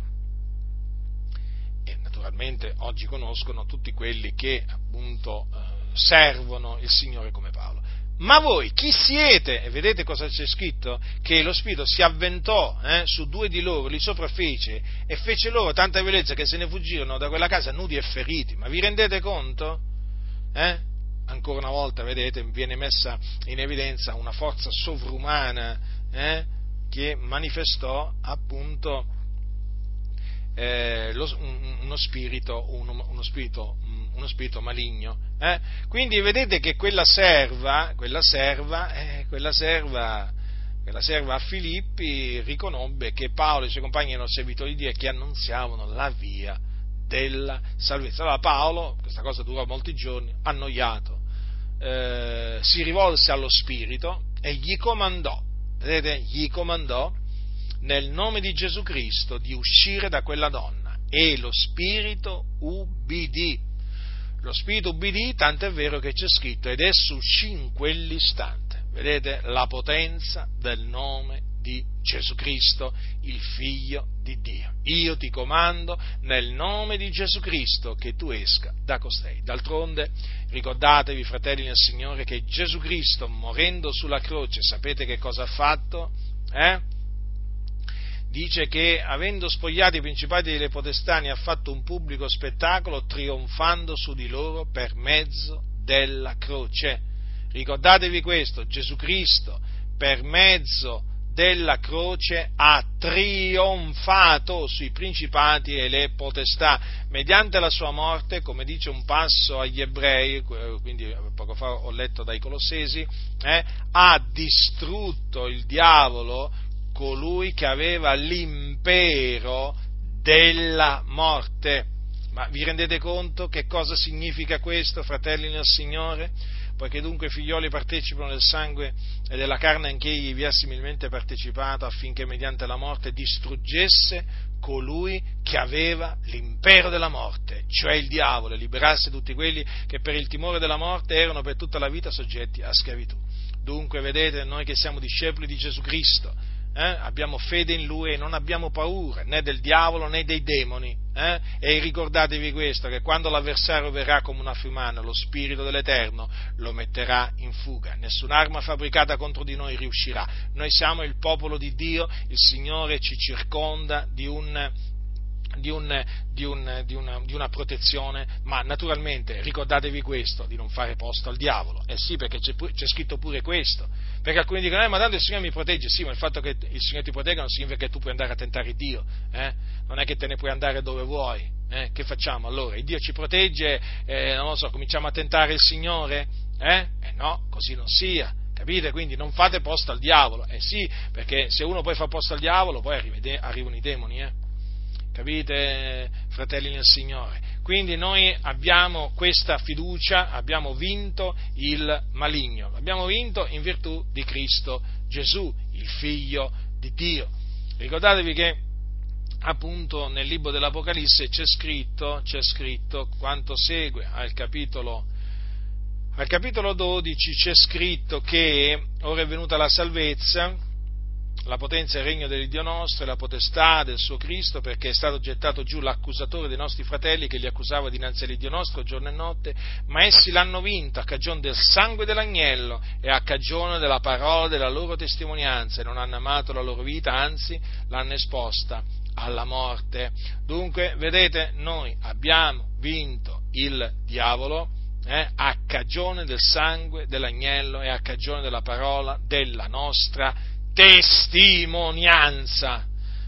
E naturalmente oggi conoscono tutti quelli che appunto eh, servono il Signore come Paolo. Ma voi chi siete? E vedete cosa c'è scritto? Che lo Spirito si avventò eh, su due di loro, li sopraffece e fece loro tanta violenza che se ne fuggirono da quella casa nudi e feriti. Ma vi rendete conto? Eh? Ancora una volta, vedete, viene messa in evidenza una forza sovrumana eh, che manifestò appunto eh, lo, uno, spirito, uno, uno, spirito, uno, spirito, maligno. Eh? Quindi vedete che quella serva, quella serva, eh, quella serva, quella serva a Filippi riconobbe che Paolo e i suoi compagni erano servitori di Dio e che annunziavano la via della salvezza. Allora Paolo, questa cosa durò molti giorni, annoiato, eh, si rivolse allo Spirito e gli comandò, vedete, gli comandò nel nome di Gesù Cristo di uscire da quella donna e lo Spirito ubbidì. Lo Spirito ubbidì, tanto è vero che c'è scritto, ed esso uscì in quell'istante. Vedete la potenza del nome di Gesù Cristo, il Figlio di Dio. Io ti comando nel nome di Gesù Cristo che tu esca da costei. D'altronde ricordatevi, fratelli nel Signore, che Gesù Cristo, morendo sulla croce, sapete che cosa ha fatto? Eh? Dice che avendo spogliato i principati delle potestà ha fatto un pubblico spettacolo trionfando su di loro per mezzo della croce. Ricordatevi questo, Gesù Cristo per mezzo della croce ha trionfato sui principati e le potestà. Mediante la sua morte, come dice un passo agli ebrei, quindi poco fa ho letto dai Colossesi, eh, ha distrutto il diavolo colui che aveva l'impero della morte. Ma vi rendete conto che cosa significa questo, fratelli nel Signore? Poiché dunque i figlioli partecipano del sangue e della carne anche egli vi ha similmente partecipato affinché mediante la morte distruggesse colui che aveva l'impero della morte, cioè il diavolo, e liberasse tutti quelli che per il timore della morte erano per tutta la vita soggetti a schiavitù. Dunque, vedete, noi che siamo discepoli di Gesù Cristo, eh, abbiamo fede in Lui e non abbiamo paura né del diavolo né dei demoni. Eh? E ricordatevi questo, che quando l'avversario verrà come una fiumana, lo Spirito dell'Eterno lo metterà in fuga. Nessun'arma fabbricata contro di noi riuscirà. Noi siamo il popolo di Dio, il Signore ci circonda di un di, un, di, un, di, una, di, una, protezione, ma naturalmente ricordatevi questo, di non fare posto al diavolo. Eh sì, perché c'è, c'è scritto pure questo. Perché alcuni dicono, eh, ma tanto il Signore mi protegge, sì, ma il fatto che il Signore ti protegga non significa che tu puoi andare a tentare Dio, eh? non è che te ne puoi andare dove vuoi. Eh? Che facciamo allora? Il Dio ci protegge, eh, non lo so, cominciamo a tentare il Signore? Eh? eh no, così non sia. Capite? Quindi non fate posto al diavolo. Eh sì, perché se uno poi fa posto al diavolo, poi arrivano i demoni, eh? Capite, fratelli nel Signore? Quindi noi abbiamo questa fiducia, abbiamo vinto il maligno, l'abbiamo vinto in virtù di Cristo Gesù, il Figlio di Dio. Ricordatevi che appunto nel libro dell'Apocalisse c'è scritto, c'è scritto quanto segue al capitolo, al capitolo 12 c'è scritto che ora è venuta la salvezza, la potenza e il regno dell'Iddio nostro e la potestà del suo Cristo, perché è stato gettato giù l'accusatore dei nostri fratelli che li accusava dinanzi all'Iddio nostro giorno e notte, ma essi l'hanno vinto a cagione del sangue dell'agnello e a cagione della parola della loro testimonianza e non hanno amato la loro vita, anzi l'hanno esposta alla morte. Dunque, vedete, noi abbiamo vinto il diavolo eh, a cagione del sangue dell'agnello e a cagione della parola della nostra testimonianza.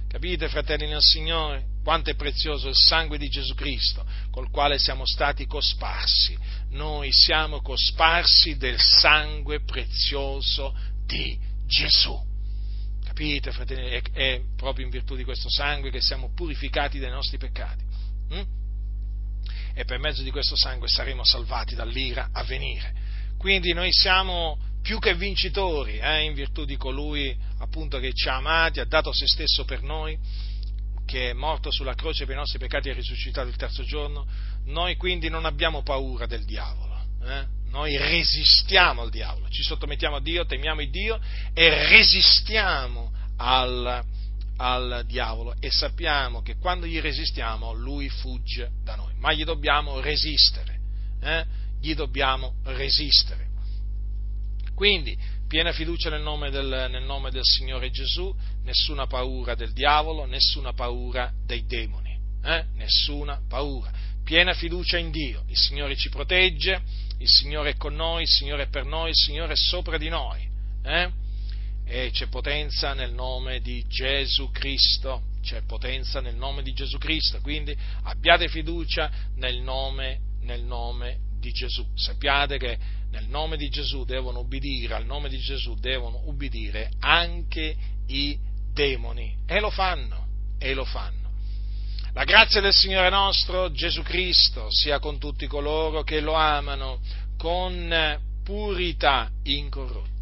Capite, fratelli nel Signore? Quanto è prezioso il sangue di Gesù Cristo, col quale siamo stati cosparsi. Noi siamo cosparsi del sangue prezioso di Gesù. Capite, fratelli? È, è proprio in virtù di questo sangue che siamo purificati dai nostri peccati. Hm? E per mezzo di questo sangue saremo salvati dall'ira a venire. Quindi noi siamo più che vincitori, eh, in virtù di colui appunto che ci ha amati, ha dato se stesso per noi, che è morto sulla croce per i nostri peccati e risuscitato il terzo giorno, noi quindi non abbiamo paura del diavolo, eh? noi resistiamo al diavolo, ci sottomettiamo a Dio, temiamo il Dio e resistiamo al, al diavolo e sappiamo che quando gli resistiamo lui fugge da noi, ma gli dobbiamo resistere, eh? gli dobbiamo resistere. Quindi, piena fiducia nel nome, del, nel nome del Signore Gesù, nessuna paura del diavolo, nessuna paura dei demoni, eh? nessuna paura. Piena fiducia in Dio, il Signore ci protegge, il Signore è con noi, il Signore è per noi, il Signore è sopra di noi. Eh? E c'è potenza nel nome di Gesù Cristo, c'è potenza nel nome di Gesù Cristo, quindi abbiate fiducia nel nome, nel nome di Gesù. Sappiate che nel nome di Gesù devono ubbidire, al nome di Gesù devono ubbidire anche i demoni e lo fanno, e lo fanno. La grazia del Signore nostro Gesù Cristo sia con tutti coloro che lo amano con purità incorrotta.